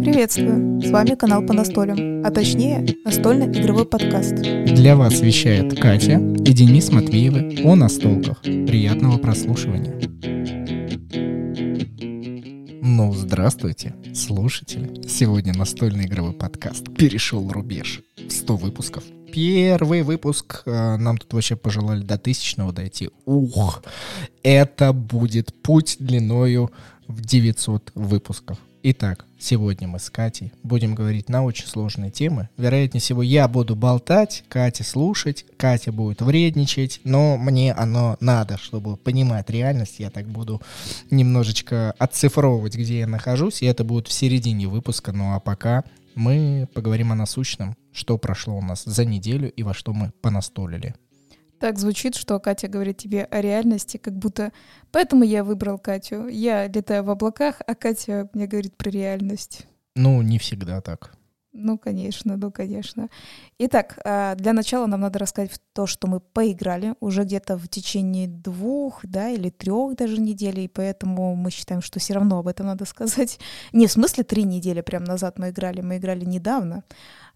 Приветствую! С вами канал по настолям, а точнее настольно-игровой подкаст. Для вас вещает Катя и Денис Матвеевы о настолках. Приятного прослушивания. Ну, здравствуйте, слушатели. Сегодня настольный игровой подкаст перешел рубеж. 100 выпусков. Первый выпуск. э, Нам тут вообще пожелали до тысячного дойти. Ух, это будет путь длиною в 900 выпусков. Итак, сегодня мы с Катей будем говорить на очень сложные темы. Вероятнее всего, я буду болтать, Катя слушать, Катя будет вредничать, но мне оно надо, чтобы понимать реальность. Я так буду немножечко отцифровывать, где я нахожусь, и это будет в середине выпуска. Ну а пока мы поговорим о насущном, что прошло у нас за неделю и во что мы понастолили. Так звучит, что Катя говорит тебе о реальности, как будто поэтому я выбрал Катю. Я летаю в облаках, а Катя мне говорит про реальность. Ну, не всегда так. Ну, конечно, ну, конечно. Итак, а, для начала нам надо рассказать то, что мы поиграли уже где-то в течение двух, да, или трех даже недель, и поэтому мы считаем, что все равно об этом надо сказать. Не в смысле три недели прям назад мы играли, мы играли недавно,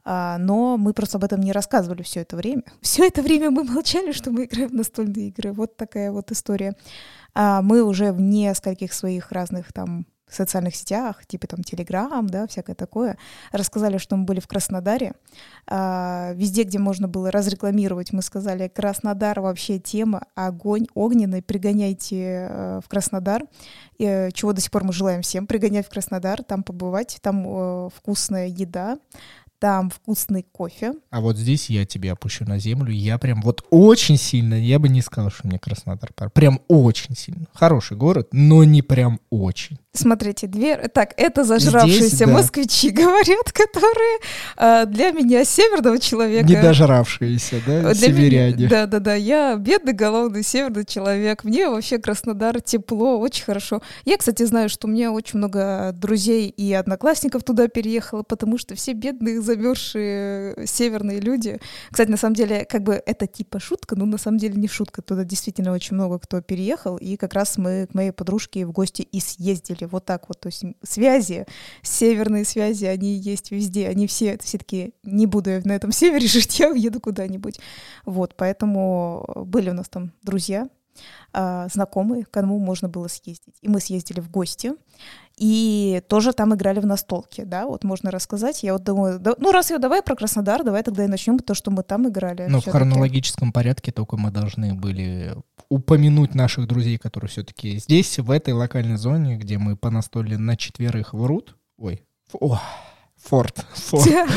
но мы просто об этом не рассказывали все это время. Все это время мы молчали, что мы играем в настольные игры. Вот такая вот история. А, мы уже в нескольких своих разных там социальных сетях, типа там Телеграм, да, всякое такое, рассказали, что мы были в Краснодаре. А, везде, где можно было разрекламировать, мы сказали, Краснодар вообще тема, огонь огненный, пригоняйте э, в Краснодар, Э, чего до сих пор мы желаем всем, пригонять в Краснодар, там побывать, там э, вкусная еда, там вкусный кофе. А вот здесь я тебе опущу на землю. Я прям вот очень сильно, я бы не сказал, что мне Краснодар пора. Прям очень сильно. Хороший город, но не прям очень. Смотрите, две... Так, это зажравшиеся Здесь, да. москвичи говорят, которые э, для меня северного человека... Не дожравшиеся, да, Для северяне. меня- Да, да, да. Я бедный, голодный северный человек. Мне вообще Краснодар тепло, очень хорошо. Я, кстати, знаю, что у меня очень много друзей и одноклассников туда переехало, потому что все бедные, замерзшие северные люди. Кстати, на самом деле, как бы это типа шутка, но на самом деле не шутка. Туда действительно очень много кто переехал, и как раз мы к моей подружке в гости и съездили. Вот так вот. То есть связи, северные связи, они есть везде. Они все, все такие, не буду я на этом севере жить, я уеду куда-нибудь. Вот, поэтому были у нас там друзья, а, знакомые, к кому можно было съездить. И мы съездили в гости, и тоже там играли в настолки, да, вот можно рассказать. Я вот думаю, да- ну раз я давай про Краснодар, давай тогда и начнем то, что мы там играли. Но в всё-таки. хронологическом порядке только мы должны были упомянуть наших друзей, которые все-таки здесь, в этой локальной зоне, где мы понастолили на четверых врут. Ой, ф- о, форт.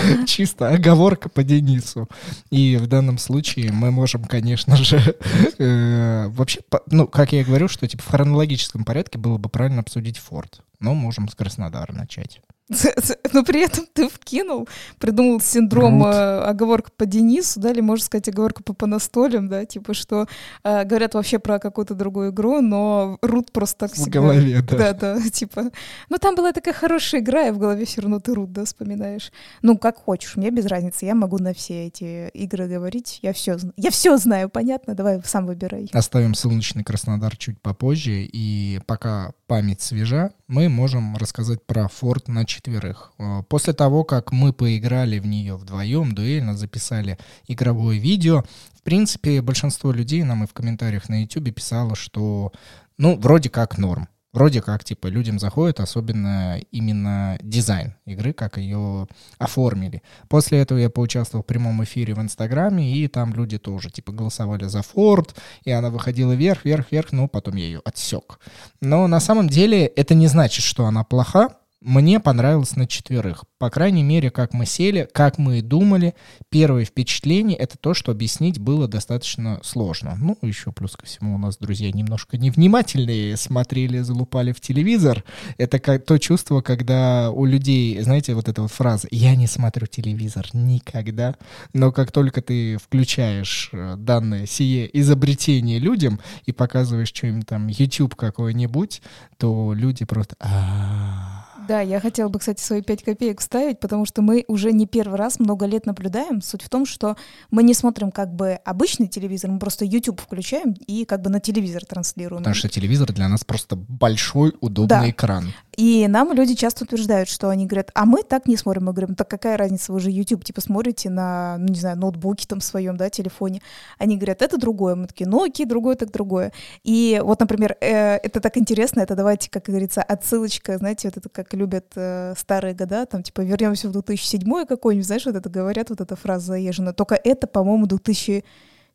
Чисто оговорка по Денису. И в данном случае мы можем, конечно же, э, вообще, по- ну, как я и говорю, что типа в хронологическом порядке было бы правильно обсудить форт. Но можем с Краснодара начать. Но при этом ты вкинул, придумал синдром Рут. э, оговорка по Денису, да, или можно сказать оговорка по понастолям, да, типа что э, говорят вообще про какую-то другую игру, но Рут просто так В всегда- голове, да. Да, да, типа. Ну, там была такая хорошая игра, и в голове все равно ты Рут, да, вспоминаешь. Ну, как хочешь, мне без разницы. Я могу на все эти игры говорить. Я все, я все знаю, понятно? Давай сам выбирай. Оставим солнечный Краснодар чуть попозже, и пока память свежа, мы можем рассказать про форт на четверых. Э, После того, как мы поиграли в нее вдвоем, дуэльно записали игровое видео, в принципе, большинство людей нам и в комментариях на YouTube писало, что, ну, вроде как норм. Вроде как, типа, людям заходит, особенно именно дизайн игры, как ее оформили. После этого я поучаствовал в прямом эфире в Инстаграме, и там люди тоже, типа, голосовали за Форд, и она выходила вверх, вверх, вверх, но потом я ее отсек. Но на самом деле это не значит, что она плоха. Мне понравилось на четверых. По крайней мере, как мы сели, как мы и думали, первое впечатление — это то, что объяснить было достаточно сложно. Ну, еще плюс ко всему у нас друзья немножко невнимательные, смотрели, залупали в телевизор. Это как то чувство, когда у людей, знаете, вот эта вот фраза «я не смотрю телевизор никогда», но как только ты включаешь э, данное сие изобретение людям и показываешь что-нибудь там YouTube какой-нибудь, то люди просто «А-а-а». Да, я хотела бы, кстати, свои пять копеек вставить, потому что мы уже не первый раз много лет наблюдаем. Суть в том, что мы не смотрим как бы обычный телевизор, мы просто YouTube включаем и как бы на телевизор транслируем. Потому что телевизор для нас просто большой, удобный Да. экран. И нам люди часто утверждают, что они говорят, а мы так не смотрим. Мы говорим, так какая разница, вы же YouTube, типа, смотрите на, ну, не знаю, ноутбуке там своем, да, телефоне. Они говорят, это другое. Мы такие, ну, окей, другое, так другое. И вот, например, э, это так интересно, это давайте, как говорится, отсылочка, знаете, вот это как любят э, старые года, там, типа, вернемся в 2007 какой-нибудь, знаешь, вот это говорят, вот эта фраза заезжена. Только это, по-моему, 2000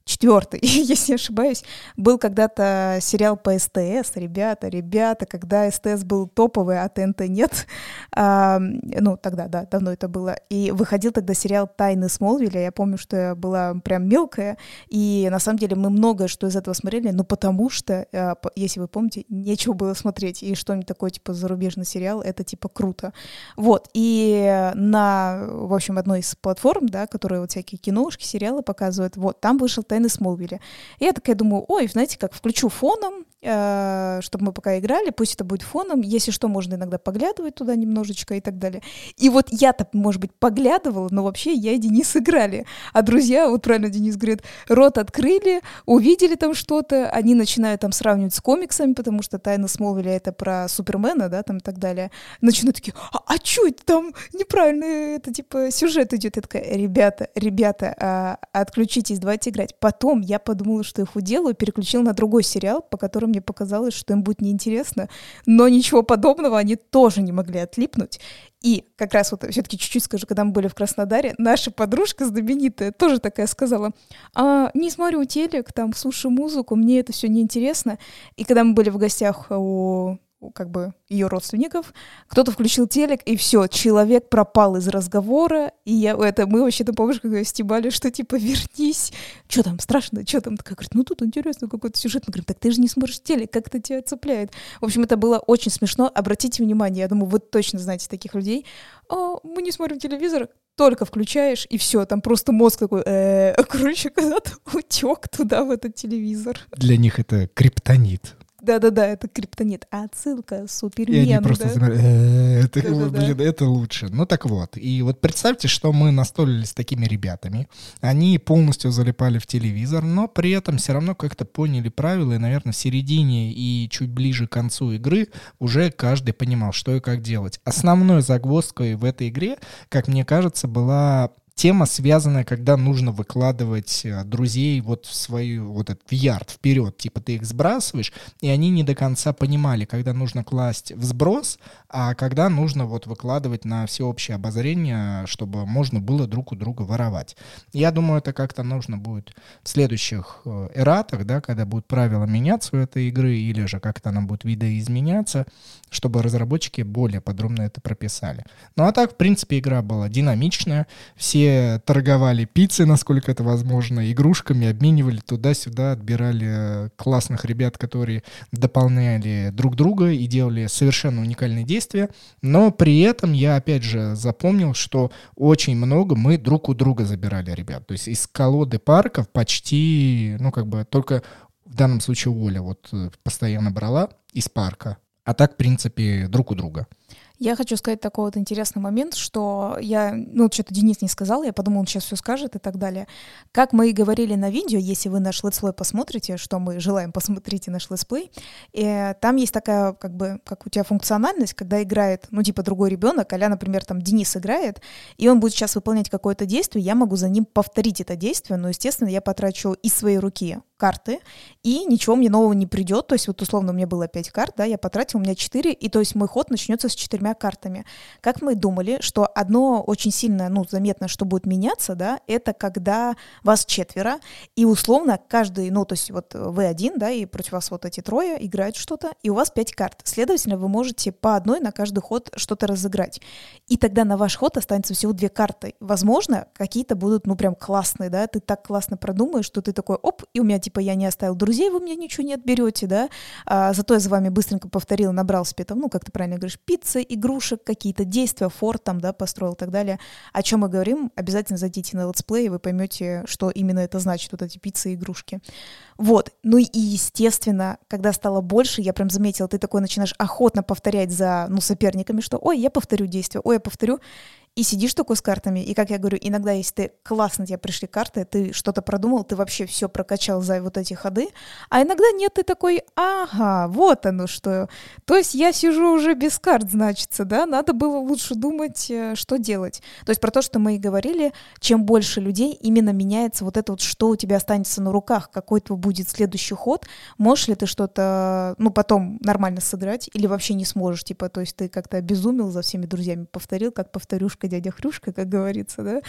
четвертый, если не ошибаюсь, был когда-то сериал по СТС, ребята, ребята, когда СТС был топовый, а ТНТ нет, а, ну, тогда, да, давно это было, и выходил тогда сериал «Тайны Смолвиля», я помню, что я была прям мелкая, и на самом деле мы многое что из этого смотрели, ну, потому что, а, если вы помните, нечего было смотреть, и что-нибудь такое, типа, зарубежный сериал, это, типа, круто. Вот, и на, в общем, одной из платформ, да, которые вот всякие киношки, сериалы показывают, вот, там вышел тайны Смолвиля. И я такая думаю, ой, знаете, как включу фоном, чтобы мы пока играли, пусть это будет фоном, если что, можно иногда поглядывать туда немножечко и так далее. И вот я-то, может быть, поглядывала, но вообще я и Денис играли. А друзья, вот правильно Денис говорит, рот открыли, увидели там что-то, они начинают там сравнивать с комиксами, потому что «Тайна Смолвиля» — это про Супермена, да, там и так далее. Начинают такие, а, а что это там неправильно, это типа сюжет идет. Я такая, ребята, ребята, а, отключитесь, давайте играть. Потом я подумала, что их уделаю, переключила на другой сериал, по которому мне показалось, что им будет неинтересно, но ничего подобного они тоже не могли отлипнуть. И как раз вот все-таки чуть-чуть скажу, когда мы были в Краснодаре, наша подружка знаменитая тоже такая сказала, а, не смотрю телек, там, слушаю музыку, мне это все неинтересно. И когда мы были в гостях у как бы ее родственников, кто-то включил телек, и все, человек пропал из разговора, и я, это мы вообще-то, помнишь, как стебали, что типа вернись, что там страшно, что там, такая говорит, ну тут интересно какой-то сюжет, мы говорим, так ты же не смотришь телек, как это тебя цепляет. В общем, это было очень смешно, обратите внимание, я думаю, вы точно знаете таких людей, а, мы не смотрим телевизор, только включаешь, и все, там просто мозг такой, э, короче, когда-то утек туда, в этот телевизор. Для них это криптонит. Да-да-да, это криптонит. А отсылка супермен. И они просто да? «Э, это, блин, это лучше. Ну так вот. И вот представьте, что мы настолили с такими ребятами. Они полностью залипали в телевизор, но при этом все равно как-то поняли правила. И, наверное, в середине и чуть ближе к концу игры уже каждый понимал, что и как делать. Основной загвоздкой в этой игре, как мне кажется, была тема, связанная, когда нужно выкладывать э, друзей вот в свою, вот этот в ярд вперед, типа ты их сбрасываешь, и они не до конца понимали, когда нужно класть в сброс, а когда нужно вот выкладывать на всеобщее обозрение, чтобы можно было друг у друга воровать. Я думаю, это как-то нужно будет в следующих э, эратах, да, когда будут правила меняться у этой игры, или же как-то она будет видоизменяться, чтобы разработчики более подробно это прописали. Ну а так, в принципе, игра была динамичная, все торговали пиццей, насколько это возможно, игрушками, обменивали туда-сюда, отбирали классных ребят, которые дополняли друг друга и делали совершенно уникальные действия. Но при этом я, опять же, запомнил, что очень много мы друг у друга забирали ребят. То есть из колоды парков почти, ну, как бы только в данном случае Оля вот э, постоянно брала из парка, а так, в принципе, друг у друга. Я хочу сказать такой вот интересный момент, что я, ну, что-то Денис не сказал, я подумал, он сейчас все скажет и так далее. Как мы и говорили на видео, если вы наш летсплей посмотрите, что мы желаем, посмотрите наш летсплей, и э, там есть такая, как бы, как у тебя функциональность, когда играет, ну, типа, другой ребенок, а например, там, Денис играет, и он будет сейчас выполнять какое-то действие, я могу за ним повторить это действие, но, естественно, я потрачу из своей руки карты, и ничего мне нового не придет. То есть вот условно у меня было 5 карт, да, я потратил, у меня 4, и то есть мой ход начнется с четырьмя картами. Как мы думали, что одно очень сильно, ну, заметно, что будет меняться, да, это когда вас четверо, и условно каждый, ну, то есть вот вы один, да, и против вас вот эти трое играют что-то, и у вас 5 карт. Следовательно, вы можете по одной на каждый ход что-то разыграть. И тогда на ваш ход останется всего две карты. Возможно, какие-то будут, ну, прям классные, да, ты так классно продумаешь, что ты такой, оп, и у меня типа я не оставил друзей, вы мне ничего не отберете, да, а, зато я за вами быстренько повторил, набрал себе там, ну, как ты правильно говоришь, пиццы, игрушек, какие-то действия, форт там, да, построил и так далее. О чем мы говорим, обязательно зайдите на летсплей, и вы поймете, что именно это значит, вот эти пиццы и игрушки. Вот, ну и естественно, когда стало больше, я прям заметила, ты такой начинаешь охотно повторять за, ну, соперниками, что, ой, я повторю действие, ой, я повторю, и сидишь такой с картами, и, как я говорю, иногда, если ты классно тебе пришли карты, ты что-то продумал, ты вообще все прокачал за вот эти ходы, а иногда нет, ты такой, ага, вот оно что. То есть я сижу уже без карт, значится, да, надо было лучше думать, э, что делать. То есть про то, что мы и говорили, чем больше людей, именно меняется вот это вот, что у тебя останется на руках, какой твой будет следующий ход, можешь ли ты что-то, ну, потом нормально сыграть, или вообще не сможешь, типа, то есть ты как-то обезумел за всеми друзьями, повторил, как повторюшка дядя Хрюшка, как говорится, да,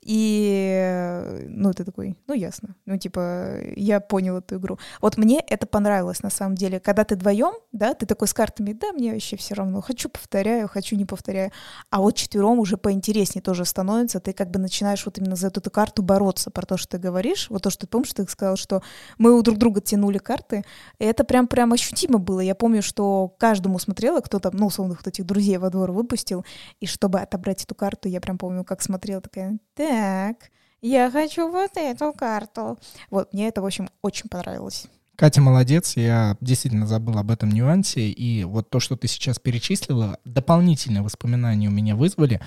и, ну, ты такой, ну, ясно, ну, типа, я понял эту игру. Вот мне это понравилось, на самом деле, когда ты вдвоем, да, ты такой с картами, да, мне вообще все равно, хочу повторяю, хочу не повторяю, а вот четвером уже поинтереснее тоже становится, ты как бы начинаешь вот именно за эту, эту карту бороться, про то, что ты говоришь, вот то, что ты помнишь, ты сказал, что мы у друг друга тянули карты, и это прям прям ощутимо было. Я помню, что каждому смотрела, кто там, ну, условно, вот этих друзей во двор выпустил, и чтобы отобрать эту карту, я прям помню, как смотрела, такая, так, я хочу вот эту карту. Вот, мне это, в общем, очень понравилось. Катя молодец, я действительно забыл об этом нюансе, и вот то, что ты сейчас перечислила, дополнительные воспоминания у меня вызвали,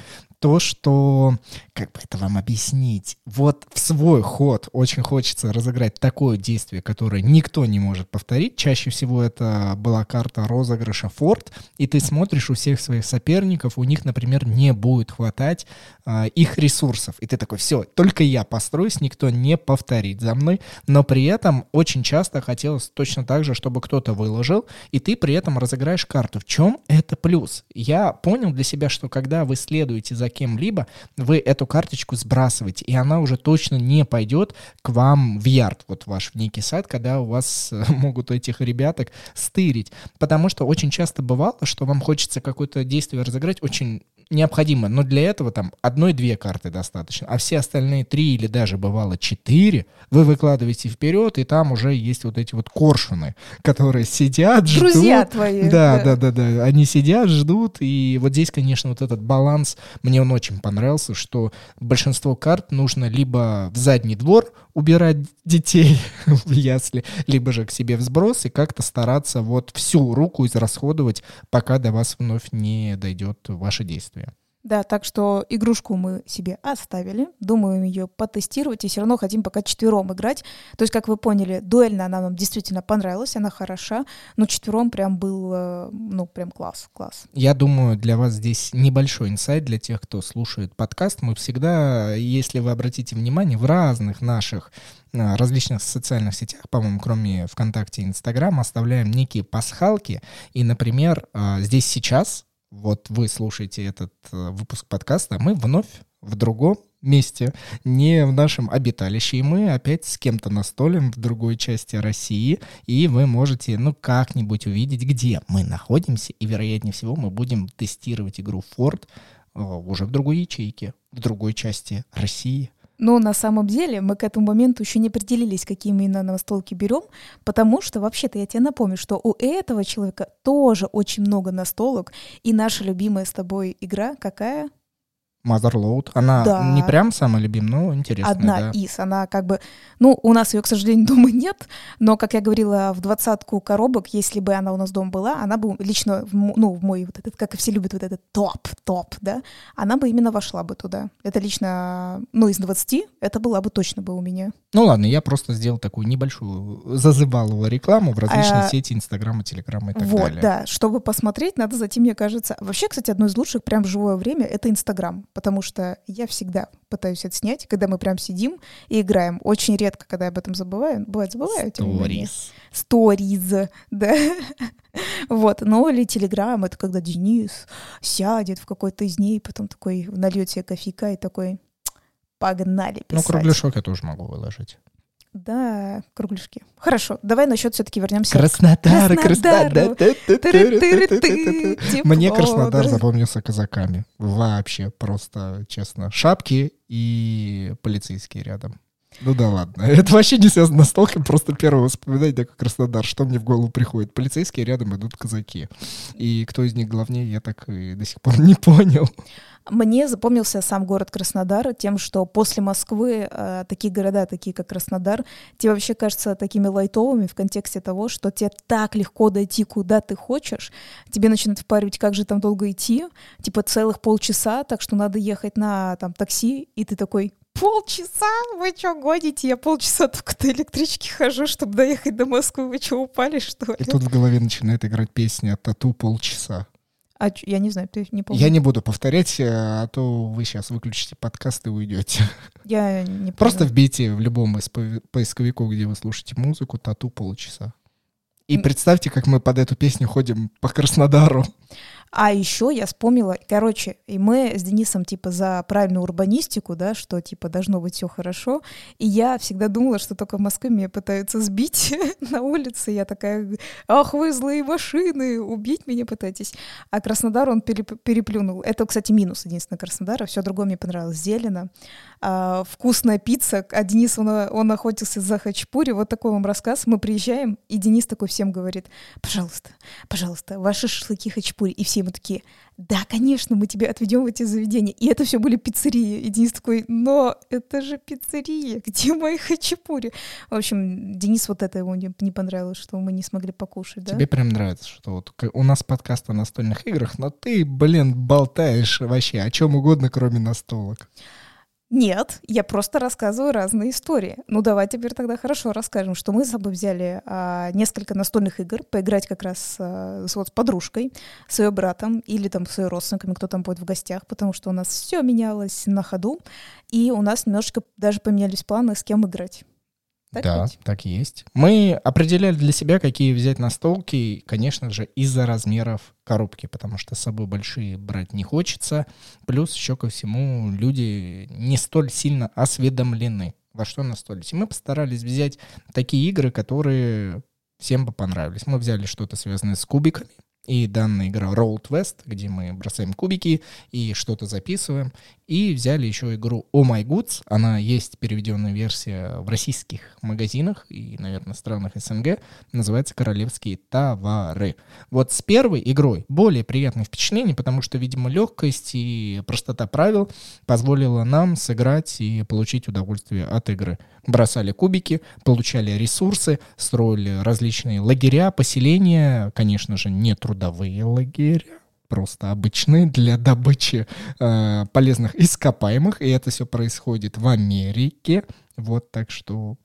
то, что, как бы это вам объяснить, вот в свой ход очень хочется разыграть такое действие, которое никто не может повторить. Чаще всего это была карта розыгрыша Форд, и ты смотришь у всех своих соперников, у них, например, не будет хватать э, их ресурсов. И ты такой, все, только я построюсь, никто не повторит за мной. Но при этом очень часто хотелось точно так же, чтобы кто-то выложил, и ты при этом разыграешь карту. В чем это плюс? Я понял для себя, что когда вы следуете за кем-либо, вы эту карточку сбрасываете, и она уже точно не пойдет к вам в ярд, вот ваш в некий сайт, когда у вас э, могут этих ребяток стырить. Потому что очень часто бывало, что вам хочется какое-то действие разыграть очень необходимо, но для этого там одной-две карты достаточно, а все остальные три или даже бывало четыре вы выкладываете вперед, и там уже есть вот эти вот коршуны, которые сидят, ждут. Друзья твои. Да, да, да, да, они сидят, ждут, и вот здесь, конечно, вот этот баланс, мне он очень понравился, что большинство карт нужно либо в задний двор убирать детей в ясли, либо же к себе в сброс и как-то стараться вот всю руку израсходовать, пока до вас вновь не дойдет ваше действие. Да, так что игрушку мы себе оставили, думаем ее потестировать, и все равно хотим пока четвером играть. То есть, как вы поняли, дуэльная она нам действительно понравилась, она хороша, но четвером прям был, э, ну, прям класс, класс. Я думаю, для вас здесь небольшой инсайт для тех, кто слушает подкаст. Мы всегда, если вы обратите внимание, в разных наших э, различных социальных сетях, по-моему, кроме ВКонтакте и Инстаграм, оставляем некие пасхалки. И, например, э, здесь сейчас вот вы слушаете этот э, выпуск подкаста, мы вновь в другом месте, не в нашем обиталище, и мы опять с кем-то настолим в другой части России, и вы можете, ну, как-нибудь увидеть, где мы находимся, и, вероятнее всего, мы будем тестировать игру Ford э, уже в другой ячейке, в другой части России. Но на самом деле мы к этому моменту еще не определились, какие мы именно настолки берем, потому что вообще-то я тебе напомню, что у этого человека тоже очень много настолок, и наша любимая с тобой игра какая? Motherload. Она да. не прям самая любимая, но интересная. Одна да. из. Она как бы... Ну, у нас ее, к сожалению, дома нет, но, как я говорила, в двадцатку коробок, если бы она у нас дома была, она бы лично, в, ну, в мой вот этот, как и все любят, вот этот топ-топ, да, она бы именно вошла бы туда. Это лично, ну, из 20 это была бы точно бы у меня. Ну ладно, я просто сделал такую небольшую зазывалую рекламу в различные а, сети, Инстаграма, Телеграма и так вот, далее. Вот, да. Чтобы посмотреть, надо зайти, мне кажется. Вообще, кстати, одно из лучших прям в живое время — это Инстаграм потому что я всегда пытаюсь отснять, когда мы прям сидим и играем. Очень редко, когда я об этом забываю. Бывает, забываю. Сториз. Сториз, да. вот. Но или Телеграм, это когда Денис сядет в какой-то из дней, потом такой нальет себе кофейка и такой погнали ну, писать. Ну, кругляшок я тоже могу выложить. Да, кругляшки. Хорошо, давай насчет все-таки вернемся Краснодар, Краснодар. Мне Краснодар запомнился казаками. Вообще, просто честно. Шапки и полицейские рядом. Ну да ладно. Это вообще не связано с толком, просто первое воспоминание, как Краснодар. Что мне в голову приходит? Полицейские рядом идут казаки. И кто из них главнее, я так и до сих пор не понял. Мне запомнился сам город Краснодар тем, что после Москвы э, такие города, такие как Краснодар, тебе вообще кажутся такими лайтовыми в контексте того, что тебе так легко дойти, куда ты хочешь. Тебе начинают впаривать, как же там долго идти, типа целых полчаса, так что надо ехать на там такси, и ты такой, полчаса? Вы что, гоните? Я полчаса только до электрички хожу, чтобы доехать до Москвы. Вы что, упали, что ли? И тут в голове начинает играть песня «Тату полчаса». А я не знаю, ты не помню. Я не буду повторять, э, а то вы сейчас выключите подкаст и уйдете. Я не помню. Просто вбейте в любом из поисковиков, где вы слушаете музыку, тату полчаса. И представьте, как мы под эту песню ходим по Краснодару. А еще я вспомнила, короче, и мы с Денисом типа за правильную урбанистику, да, что типа должно быть все хорошо. И я всегда думала, что только в Москве меня пытаются сбить на улице. Я такая, ах вы злые машины, убить меня пытаетесь. А Краснодар он переплюнул. Это, кстати, минус единственное Краснодара. Все другое мне понравилось. Зелено, а, вкусная пицца. А Денис, он, он охотился за хачпури. Вот такой вам рассказ. Мы приезжаем, и Денис такой всем говорит, пожалуйста, пожалуйста, ваши шашлыки хачпури. И все ему такие, да, конечно, мы тебя отведем в эти заведения. И это все были пиццерии. И Денис такой, но это же пиццерия, где мои хачапури? В общем, Денис вот это ему не, не понравилось, что мы не смогли покушать, да? Тебе прям нравится, что вот у нас подкаст о настольных играх, но ты, блин, болтаешь вообще о чем угодно, кроме настолок. Нет, я просто рассказываю разные истории. Ну давай теперь тогда хорошо расскажем, что мы с собой взяли а, несколько настольных игр, поиграть как раз а, с, вот, с подружкой, с ее братом или там с ее родственниками, кто там будет в гостях, потому что у нас все менялось на ходу, и у нас немножечко даже поменялись планы, с кем играть. Так да, ведь? так и есть. Мы определяли для себя, какие взять настолки, конечно же, из-за размеров коробки, потому что с собой большие брать не хочется. Плюс еще ко всему люди не столь сильно осведомлены, во что настолить. И мы постарались взять такие игры, которые всем бы понравились. Мы взяли что-то связанное с кубиками, и данная игра Roll West, где мы бросаем кубики и что-то записываем. И взяли еще игру Oh My Goods. Она есть переведенная версия в российских магазинах и, наверное, странах СНГ. Называется «Королевские товары». Вот с первой игрой более приятное впечатление, потому что, видимо, легкость и простота правил позволила нам сыграть и получить удовольствие от игры. Бросали кубики, получали ресурсы, строили различные лагеря, поселения, конечно же, не трудовые лагеря, просто обычные для добычи э, полезных ископаемых, и это все происходит в Америке. Вот, так что...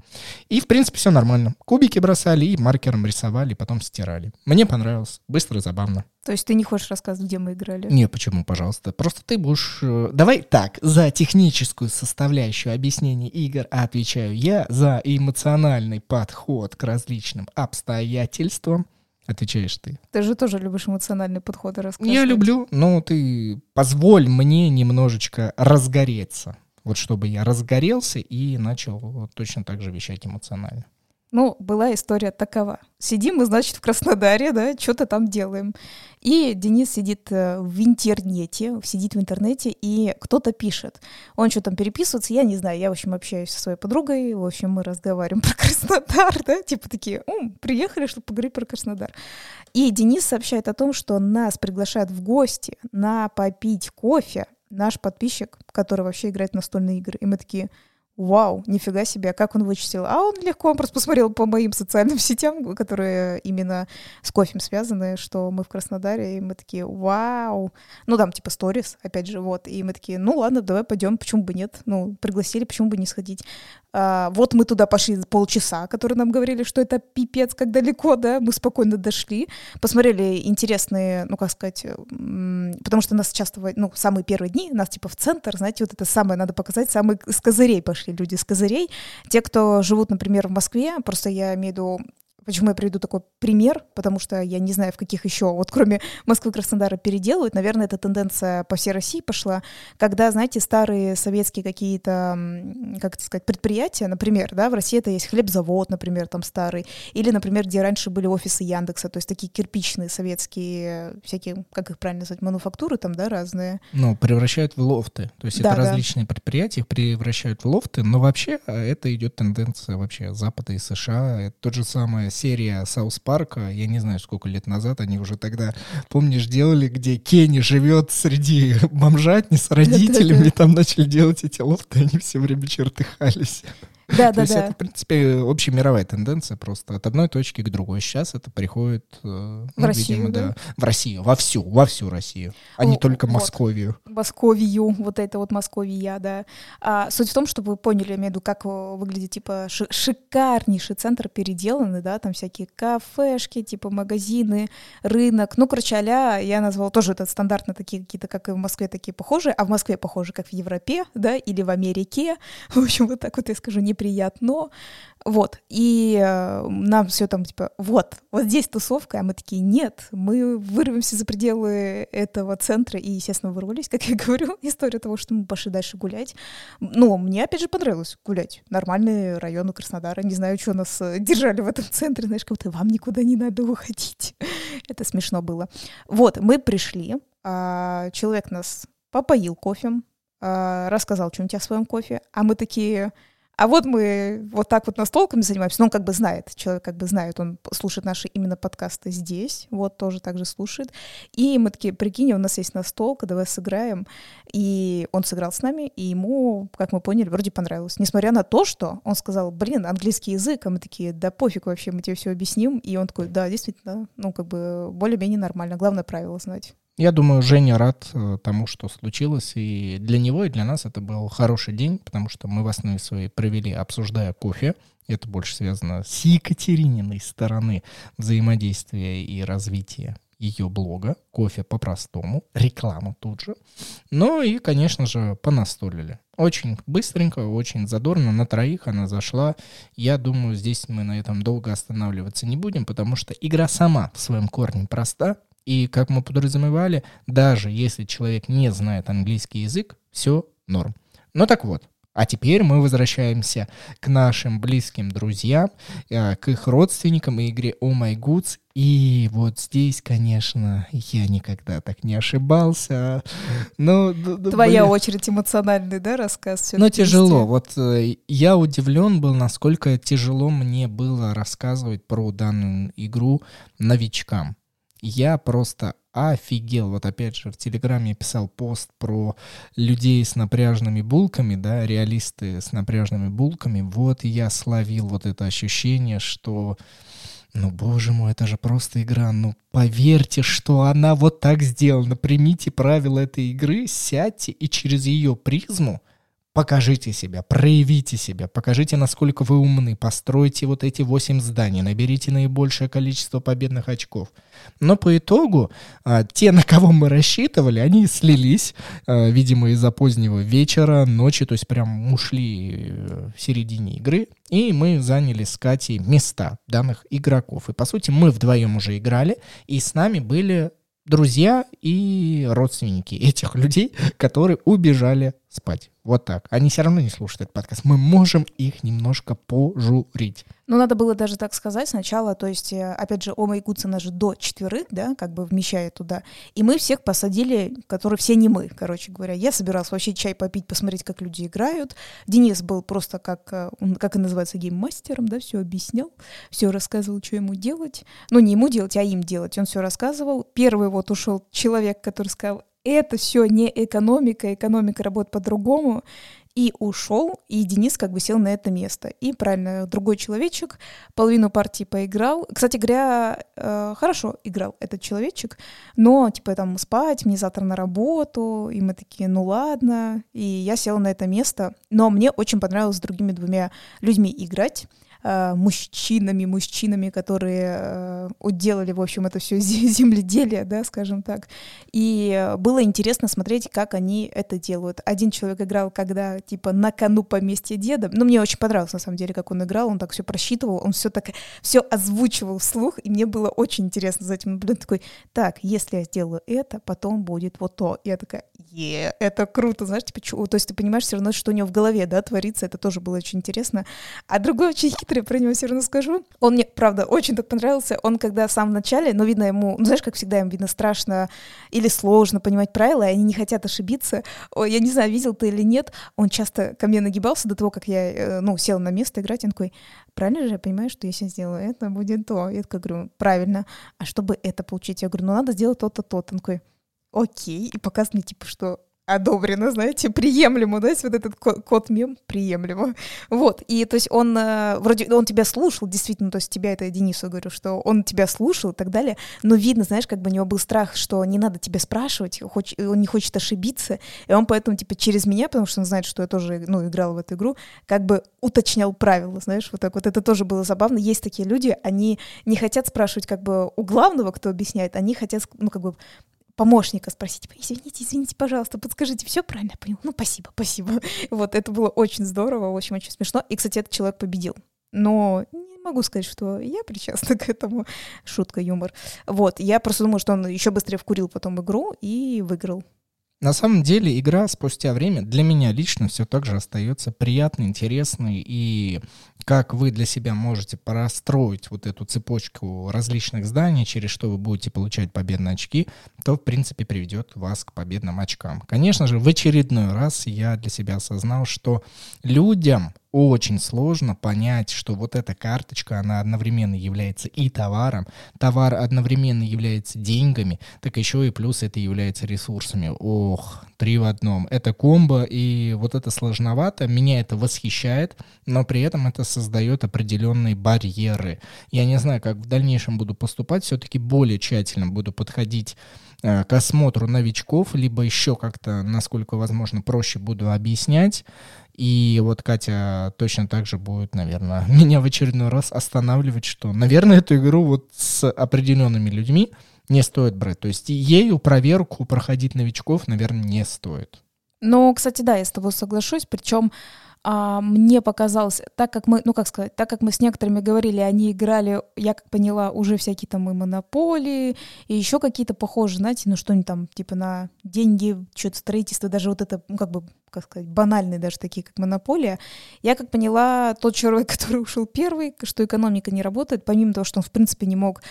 И, в принципе, все нормально. Кубики бросали и маркером рисовали, потом стирали. Мне понравилось. Быстро и забавно. То есть ты не хочешь рассказывать, где мы играли? Не, почему, пожалуйста. Просто ты будешь... Э, давай так, за техническую составляющую объяснения игр отвечаю я, за эмоциональный подход к различным обстоятельствам отвечаешь ты. Ты же тоже любишь эмоциональные подходы рассказывать. Я люблю, но ты позволь мне немножечко разгореться. Вот чтобы я разгорелся и начал вот точно так же вещать эмоционально. Ну, была история такова. Сидим мы, значит, в Краснодаре, да, что-то там делаем. И Денис сидит э, в интернете, сидит в интернете, и кто-то пишет. Он что там переписывается, я не знаю, я, в общем, общаюсь со своей подругой, в общем, мы разговариваем про Краснодар, да, типа такие, приехали, чтобы поговорить про Краснодар. И Денис сообщает о том, что нас приглашают в гости на попить кофе наш подписчик, который вообще играет в настольные игры. И мы такие, вау, нифига себе, как он вычислил? А он легко, он просто посмотрел по моим социальным сетям, которые именно с кофем связаны, что мы в Краснодаре, и мы такие, вау. Ну, там, типа, сторис, опять же, вот. И мы такие, ну, ладно, давай пойдем, почему бы нет? Ну, пригласили, почему бы не сходить? А, вот мы туда пошли полчаса, которые нам говорили, что это пипец, как далеко, да, мы спокойно дошли, посмотрели интересные, ну, как сказать, потому что нас часто, ну, самые первые дни, нас, типа, в центр, знаете, вот это самое надо показать, самые с козырей пошли люди с козырей. Те, кто живут, например, в Москве, просто я имею в виду Почему я приведу такой пример? Потому что я не знаю, в каких еще, вот кроме Москвы, Краснодара, переделывают. Наверное, эта тенденция по всей России пошла, когда, знаете, старые советские какие-то, как это сказать, предприятия, например, да, в России это есть хлебзавод, например, там старый, или, например, где раньше были офисы Яндекса, то есть такие кирпичные советские всякие, как их правильно назвать, мануфактуры там, да, разные. Ну, превращают в лофты. То есть да, это да. различные предприятия превращают в лофты, но вообще э, это идет тенденция вообще Запада и США. Это тот же самый серия Саус Парка, я не знаю, сколько лет назад они уже тогда, помнишь, делали, где Кенни живет среди бомжатни с родителями, там начали делать эти лофты, они все время чертыхались. Да, да, да. это, в принципе, общемировая тенденция просто от одной точки к другой. Сейчас это приходит, э, ну, в Россию, видимо, да? в Россию, во всю, во всю Россию, а не только вот. Московию. Московию, вот это вот Московия, да. А, суть в том, чтобы вы поняли, я имею в виду, как выглядит, типа, шикарнейший центр переделанный, да, там всякие кафешки, типа, магазины, рынок. Ну, короче, а я назвала тоже это стандартно такие какие-то, как и в Москве, такие похожие, а в Москве похожи, как в Европе, да, или в Америке. В общем, вот так вот я скажу, не неприятно. Вот. И э, нам все там типа, вот, вот здесь тусовка, а мы такие, нет, мы вырвемся за пределы этого центра и, естественно, вырвались, как я говорю, история того, что мы пошли дальше гулять. Но мне, опять же, понравилось гулять. Нормальный район у Краснодара. Не знаю, что нас э, держали в этом центре, знаешь, как будто вам никуда не надо уходить. Это смешно было. Вот, мы пришли, а человек нас попоил кофе, а, рассказал что-нибудь о своем кофе, а мы такие, а вот мы вот так вот настолками занимаемся, но он как бы знает, человек как бы знает, он слушает наши именно подкасты здесь, вот тоже также слушает. И мы такие, прикинь, у нас есть настолка, давай сыграем. И он сыграл с нами, и ему, как мы поняли, вроде понравилось. Несмотря на то, что он сказал, блин, английский язык, а мы такие, да пофиг вообще, мы тебе все объясним. И он такой, да, действительно, ну как бы более-менее нормально, главное правило знать. Я думаю, Женя рад э, тому, что случилось, и для него, и для нас это был хороший день, потому что мы в основе своей провели, обсуждая кофе. Это больше связано с Екатерининой стороны взаимодействия и развития ее блога «Кофе по-простому», реклама тут же. Ну и, конечно же, понастолили. Очень быстренько, очень задорно, на троих она зашла. Я думаю, здесь мы на этом долго останавливаться не будем, потому что игра сама в своем корне проста, и, как мы подразумевали, даже если человек не знает английский язык, все норм. Ну так вот, а теперь мы возвращаемся к нашим близким друзьям, э, к их родственникам и игре Oh My Goods. И вот здесь, конечно, я никогда так не ошибался. Но, Твоя блин. очередь эмоциональный, да, рассказ? Ну, тяжело. Вот э, я удивлен был, насколько тяжело мне было рассказывать про данную игру новичкам. Я просто офигел. Вот опять же в Телеграме я писал пост про людей с напряжными булками, да, реалисты с напряжными булками. Вот я словил вот это ощущение, что ну, боже мой, это же просто игра. Ну, поверьте, что она вот так сделана. Примите правила этой игры, сядьте и через ее призму Покажите себя, проявите себя, покажите, насколько вы умны, постройте вот эти восемь зданий, наберите наибольшее количество победных очков. Но по итогу а, те, на кого мы рассчитывали, они слились, а, видимо, из-за позднего вечера, ночи, то есть прям ушли э, в середине игры, и мы заняли с Катей места данных игроков. И по сути мы вдвоем уже играли, и с нами были друзья и родственники этих людей, которые убежали спать. Вот так. Они все равно не слушают этот подкаст. Мы можем их немножко пожурить. Ну, надо было даже так сказать сначала, то есть, э, опять же, Ома Якутс, она же до четверых, да, как бы вмещает туда. И мы всех посадили, которые все не мы, короче говоря. Я собиралась вообще чай попить, посмотреть, как люди играют. Денис был просто как, э, как и называется, гейммастером, да, все объяснял, все рассказывал, что ему делать. Ну, не ему делать, а им делать. Он все рассказывал. Первый вот ушел человек, который сказал, это все не экономика, экономика работает по-другому. И ушел, и Денис как бы сел на это место. И правильно, другой человечек половину партии поиграл. Кстати говоря, э, хорошо играл этот человечек, но типа там спать, мне завтра на работу, и мы такие, ну ладно. И я села на это место, но мне очень понравилось с другими двумя людьми играть. Э, мужчинами, мужчинами, которые э, уделали, в общем, это все земледелие, да, скажем так. И было интересно смотреть, как они это делают. Один человек играл, когда, типа, на кону поместья деда. Ну, мне очень понравилось, на самом деле, как он играл. Он так все просчитывал, он все так, все озвучивал вслух, и мне было очень интересно за этим наблюдать. Такой, так, если я сделаю это, потом будет вот то. Я такая, е, это круто, знаешь, типа, чё? то есть ты понимаешь все равно, что у него в голове, да, творится, это тоже было очень интересно. А другой очень хитрый, про него все равно скажу. Он мне, правда, очень так понравился. Он когда в самом начале, ну, видно ему, ну, знаешь, как всегда, им видно страшно или сложно понимать правила, и они не хотят ошибиться. Ой, я не знаю, видел ты или нет, он часто ко мне нагибался до того, как я, э, ну, сел на место играть, он такой, правильно же я понимаю, что если сделаю это, будет то. Я такая говорю, правильно. А чтобы это получить? Я говорю, ну, надо сделать то-то, то-то. Он такой, окей, и показывает мне, типа, что одобрено, знаете, приемлемо, да, вот этот код мем приемлемо. Вот, и то есть он э, вроде, он тебя слушал, действительно, то есть тебя, это я Денису говорю, что он тебя слушал и так далее, но видно, знаешь, как бы у него был страх, что не надо тебя спрашивать, хоч, он не хочет ошибиться, и он поэтому, типа, через меня, потому что он знает, что я тоже, ну, играла в эту игру, как бы уточнял правила, знаешь, вот так вот, это тоже было забавно. Есть такие люди, они не хотят спрашивать, как бы, у главного, кто объясняет, они хотят, ну, как бы, помощника спросить, извините, извините, пожалуйста, подскажите, все правильно понял? Ну, спасибо, спасибо. Вот, это было очень здорово, очень, очень смешно. И, кстати, этот человек победил. Но не могу сказать, что я причастна к этому. Шутка, юмор. Вот, я просто думаю, что он еще быстрее вкурил потом игру и выиграл. На самом деле игра спустя время для меня лично все так же остается приятной, интересной. И как вы для себя можете простроить вот эту цепочку различных зданий, через что вы будете получать победные очки, то, в принципе, приведет вас к победным очкам. Конечно же, в очередной раз я для себя осознал, что людям очень сложно понять, что вот эта карточка, она одновременно является и товаром, товар одновременно является деньгами, так еще и плюс это является ресурсами. Ох, три в одном. Это комбо, и вот это сложновато, меня это восхищает, но при этом это создает определенные барьеры. Я не знаю, как в дальнейшем буду поступать, все-таки более тщательно буду подходить к осмотру новичков, либо еще как-то, насколько возможно, проще буду объяснять. И вот Катя точно так же будет, наверное, меня в очередной раз останавливать, что, наверное, эту игру вот с определенными людьми не стоит брать. То есть ею проверку проходить новичков, наверное, не стоит. Ну, кстати, да, я с тобой соглашусь. Причем а, мне показалось, так как мы, ну как сказать, так как мы с некоторыми говорили, они играли, я как поняла, уже всякие там и монополии, и еще какие-то похожие, знаете, ну что-нибудь там, типа на деньги, что-то строительство, даже вот это, ну как бы, как сказать, банальные даже такие, как монополия. Я как поняла, тот человек, который ушел первый, что экономика не работает, помимо того, что он в принципе не мог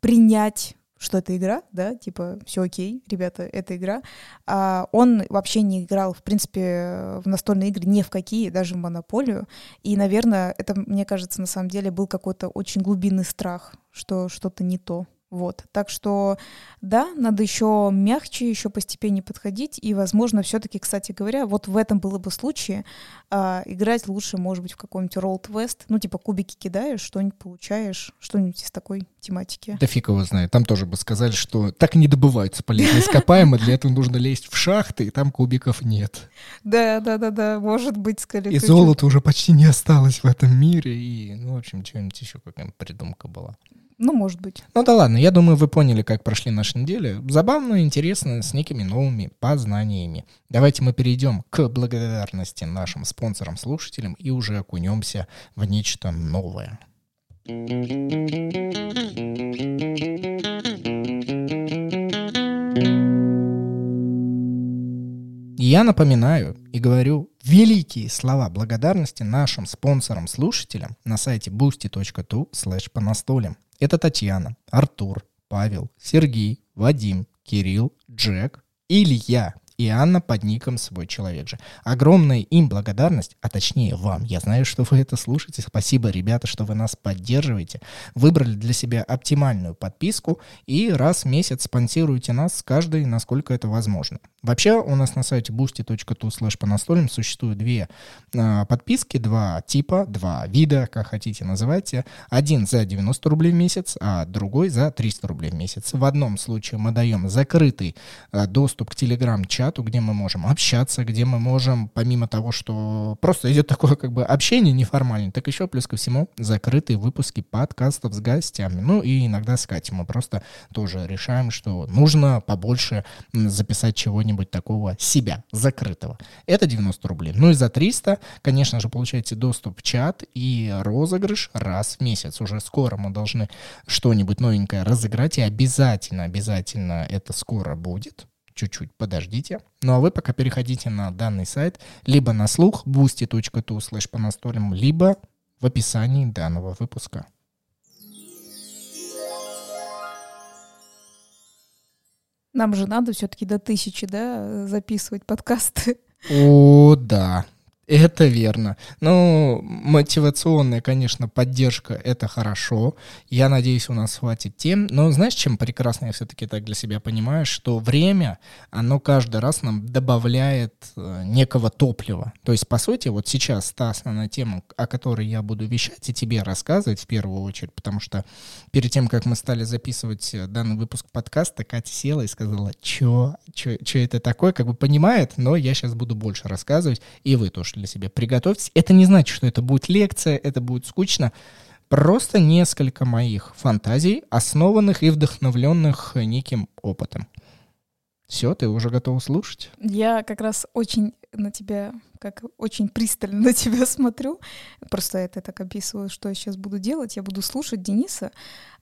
принять что это игра, да, типа, все окей, ребята, это игра. А он вообще не играл, в принципе, в настольные игры ни в какие, даже в монополию. И, наверное, это, мне кажется, на самом деле был какой-то очень глубинный страх, что что-то не то. Вот, так что, да, надо еще мягче, еще постепенно подходить, и, возможно, все-таки, кстати говоря, вот в этом было бы случае а, играть лучше, может быть, в каком-нибудь Roll West, ну, типа кубики кидаешь, что-нибудь получаешь, что-нибудь из такой тематики. Да фиг его знает, там тоже бы сказали, что так не добываются полезные ископаемые, для этого нужно лезть в шахты, и там кубиков нет. Да, да, да, да, может быть, скорее. И золота уже почти не осталось в этом мире, и, ну, в общем, что-нибудь еще какая-нибудь придумка была. Ну, может быть. Ну да ладно, я думаю, вы поняли, как прошли наши недели. Забавно, интересно, с некими новыми познаниями. Давайте мы перейдем к благодарности нашим спонсорам-слушателям и уже окунемся в нечто новое. Я напоминаю и говорю великие слова благодарности нашим спонсорам-слушателям на сайте boosty.tu slash по настолям. Это Татьяна, Артур, Павел, Сергей, Вадим, Кирилл, Джек, Илья и Анна под ником «Свой человек же». Огромная им благодарность, а точнее вам. Я знаю, что вы это слушаете. Спасибо, ребята, что вы нас поддерживаете. Выбрали для себя оптимальную подписку и раз в месяц спонсируете нас с каждой, насколько это возможно. Вообще у нас на сайте boosty.tu slash по настольным существует две э, подписки, два типа, два вида, как хотите называйте. Один за 90 рублей в месяц, а другой за 300 рублей в месяц. В одном случае мы даем закрытый э, доступ к телеграм-чату, чату, где мы можем общаться, где мы можем, помимо того, что просто идет такое как бы общение неформальное, так еще плюс ко всему закрытые выпуски подкастов с гостями. Ну и иногда с Катей мы просто тоже решаем, что нужно побольше записать чего-нибудь такого себя, закрытого. Это 90 рублей. Ну и за 300, конечно же, получаете доступ в чат и розыгрыш раз в месяц. Уже скоро мы должны что-нибудь новенькое разыграть, и обязательно, обязательно это скоро будет чуть-чуть подождите. Ну а вы пока переходите на данный сайт, либо на слух boosty.tu slash по настолям, либо в описании данного выпуска. Нам же надо все-таки до тысячи, да, записывать подкасты. О, да. Это верно. Ну, мотивационная, конечно, поддержка — это хорошо. Я надеюсь, у нас хватит тем. Но знаешь, чем прекрасно я все-таки так для себя понимаю, что время, оно каждый раз нам добавляет э, некого топлива. То есть, по сути, вот сейчас та основная тема, о которой я буду вещать и тебе рассказывать в первую очередь, потому что перед тем, как мы стали записывать э, данный выпуск подкаста, Катя села и сказала, что это такое, как бы понимает, но я сейчас буду больше рассказывать, и вы тоже для себя приготовьтесь. Это не значит, что это будет лекция, это будет скучно. Просто несколько моих фантазий, основанных и вдохновленных неким опытом. Все, ты уже готова слушать? Я как раз очень на тебя, как очень пристально на тебя смотрю. Просто это так описываю, что я сейчас буду делать. Я буду слушать Дениса.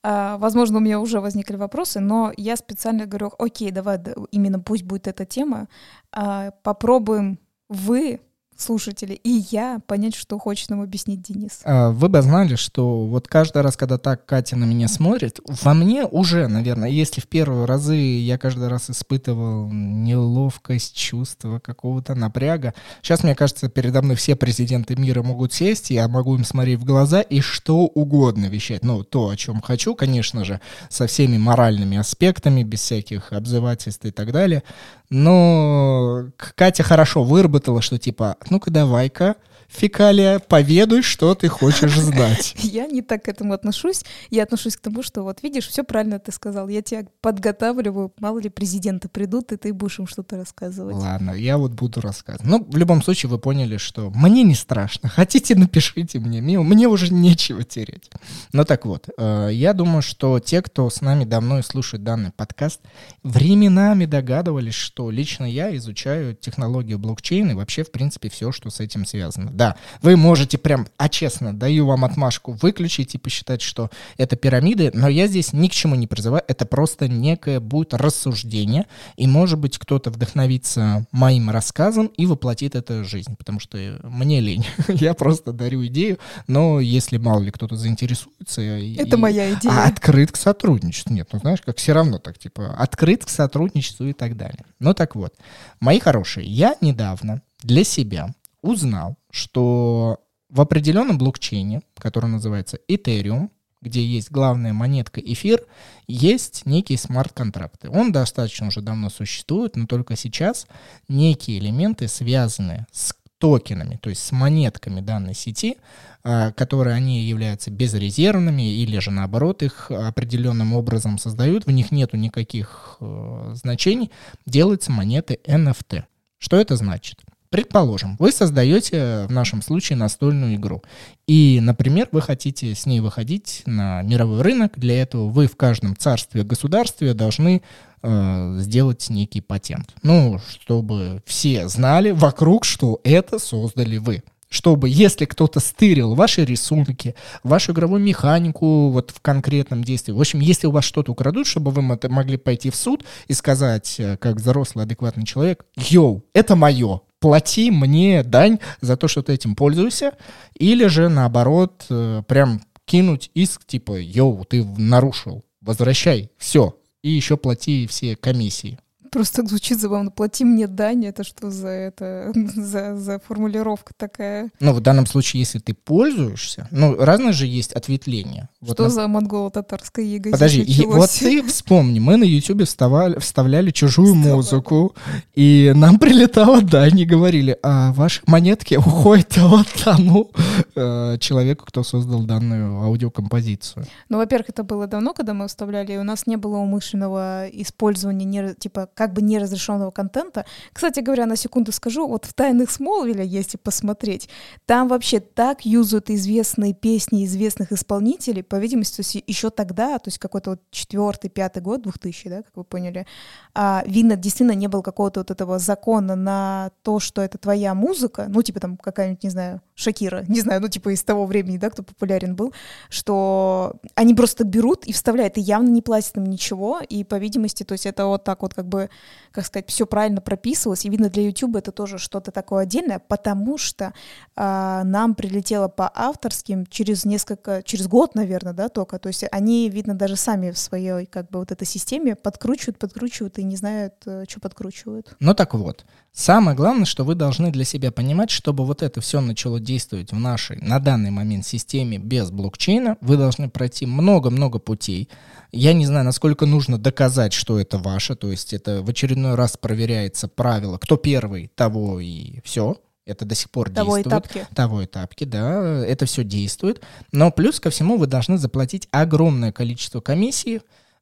А, возможно, у меня уже возникли вопросы, но я специально говорю, окей, давай, именно пусть будет эта тема. А, попробуем вы слушатели и я понять, что хочет нам объяснить Денис. А, вы бы знали, что вот каждый раз, когда так Катя на меня смотрит, во мне уже, наверное, если в первые разы я каждый раз испытывал неловкость, чувство какого-то напряга, сейчас, мне кажется, передо мной все президенты мира могут сесть, я могу им смотреть в глаза и что угодно вещать. Ну, то, о чем хочу, конечно же, со всеми моральными аспектами, без всяких обзывательств и так далее. Но Катя хорошо выработала, что типа, ну-ка давай-ка, фекалия, поведуй, что ты хочешь знать. Я не так к этому отношусь. Я отношусь к тому, что вот видишь, все правильно ты сказал. Я тебя подготавливаю, мало ли президенты придут, и ты будешь им что-то рассказывать. Ладно, я вот буду рассказывать. Ну, в любом случае, вы поняли, что мне не страшно. Хотите, напишите мне. Мне уже нечего терять. Ну так вот, э, я думаю, что те, кто с нами давно и слушает данный подкаст, временами догадывались, что лично я изучаю технологию блокчейна и вообще, в принципе, все, что с этим связано да. Вы можете прям, а честно, даю вам отмашку, выключить и посчитать, что это пирамиды, но я здесь ни к чему не призываю, это просто некое будет рассуждение, и, может быть, кто-то вдохновится моим рассказом и воплотит это в жизнь, потому что мне лень. я просто дарю идею, но если мало ли кто-то заинтересуется... Это и, моя идея. А открыт к сотрудничеству. Нет, ну знаешь, как все равно так, типа, открыт к сотрудничеству и так далее. Ну так вот, мои хорошие, я недавно для себя узнал, что в определенном блокчейне, который называется Ethereum, где есть главная монетка эфир, есть некие смарт-контракты. Он достаточно уже давно существует, но только сейчас некие элементы, связанные с токенами, то есть с монетками данной сети, а, которые они являются безрезервными или же наоборот их определенным образом создают, в них нету никаких э, значений, делаются монеты NFT. Что это значит? Предположим, вы создаете в нашем случае настольную игру. И, например, вы хотите с ней выходить на мировой рынок. Для этого вы в каждом царстве, государстве должны э, сделать некий патент. Ну, чтобы все знали вокруг, что это создали вы чтобы, если кто-то стырил ваши рисунки, вашу игровую механику вот в конкретном действии, в общем, если у вас что-то украдут, чтобы вы могли пойти в суд и сказать, э, как взрослый адекватный человек, йоу, это мое, плати мне дань за то, что ты этим пользуешься, или же наоборот, э, прям кинуть иск, типа, йоу, ты нарушил, возвращай, все, и еще плати все комиссии. Просто звучит забавно. Плати мне дань, это что за это, за, за формулировка такая? Ну, в данном случае, если ты пользуешься, ну, разные же есть ответвления. Что вот на... за монголо-татарская яга Подожди, и, вот ты вспомни, мы на Ютубе вставали, вставляли чужую Вставали. музыку, и нам прилетала дань и говорили, а ваши монетки уходят вот тому э, человеку, кто создал данную аудиокомпозицию. Ну, во-первых, это было давно, когда мы вставляли, и у нас не было умышленного использования, не, типа, как бы неразрешенного контента. Кстати говоря, на секунду скажу, вот в «Тайных Смолвиля», если посмотреть, там вообще так юзают известные песни известных исполнителей, по видимости, еще тогда, то есть какой-то вот четвертый, пятый год, 2000, да, как вы поняли, а, видно, действительно не было какого-то вот этого закона на то, что это твоя музыка, ну, типа там какая-нибудь, не знаю, Шакира, не знаю, ну, типа из того времени, да, кто популярен был, что они просто берут и вставляют, и явно не платят им ничего, и, по видимости, то есть это вот так вот как бы, как сказать, все правильно прописывалось, и видно для YouTube это тоже что-то такое отдельное, потому что а, нам прилетело по авторским через несколько, через год, наверное, да, только, то есть они, видно, даже сами в своей как бы вот этой системе подкручивают, подкручивают и не знают, э, что подкручивают. Ну так вот, самое главное, что вы должны для себя понимать, чтобы вот это все начало действовать в нашей на данный момент системе без блокчейна, вы должны пройти много-много путей. Я не знаю, насколько нужно доказать, что это ваше, то есть это в очередной раз проверяется правило, кто первый, того и все. Это до сих пор того действует. Этапки. Того этапки, да, это все действует. Но плюс ко всему вы должны заплатить огромное количество комиссий,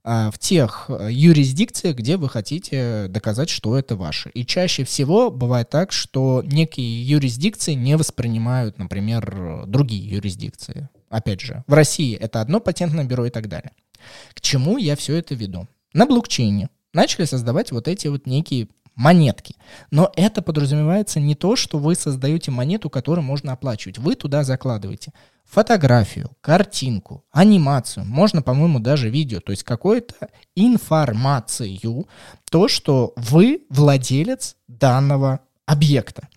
а, в тех э, юрисдикциях, где вы хотите доказать, что это ваше. И чаще всего бывает так, что некие юрисдикции не воспринимают, например, другие юрисдикции. Опять же, в России это одно патентное бюро и так далее. К чему я все это веду? На блокчейне начали создавать вот эти вот некие монетки. Но это подразумевается не то, что вы создаете монету, которую можно оплачивать. Вы туда закладываете фотографию, картинку, анимацию, можно, по-моему, даже видео, то есть какую-то информацию, то, что вы владелец данного объекта.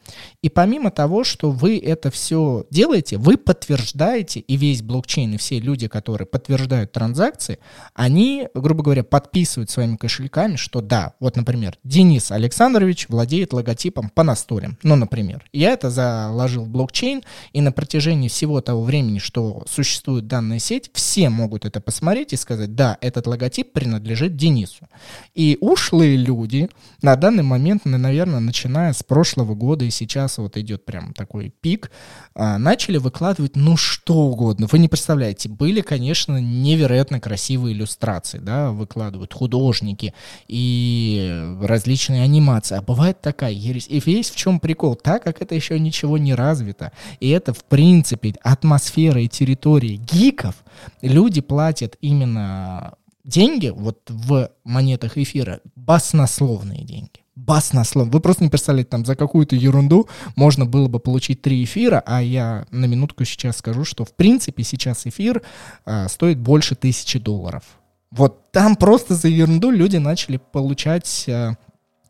И помимо того, что вы это все делаете, вы подтверждаете, и весь блокчейн, и все люди, которые подтверждают транзакции, они, грубо говоря, подписывают своими кошельками, что да, вот, например, Денис Александрович владеет логотипом по настолям, ну, например. Я это заложил в блокчейн, и на протяжении всего того времени, что существует данная сеть, все могут это посмотреть и сказать, да, этот логотип принадлежит Денису. И ушлые люди на данный момент, наверное, начиная с прошлого года и сейчас вот идет прям такой пик, а, начали выкладывать ну что угодно. Вы не представляете, были, конечно, невероятно красивые иллюстрации, да, выкладывают художники и различные анимации. А бывает такая ересь. И весь в чем прикол, так как это еще ничего не развито, и это, в принципе, атмосфера и территория гиков, люди платят именно деньги вот в монетах эфира, баснословные деньги баснословно. Вы просто не представляете, там за какую-то ерунду можно было бы получить три эфира, а я на минутку сейчас скажу, что в принципе сейчас эфир а, стоит больше тысячи долларов. Вот там просто за ерунду люди начали получать а,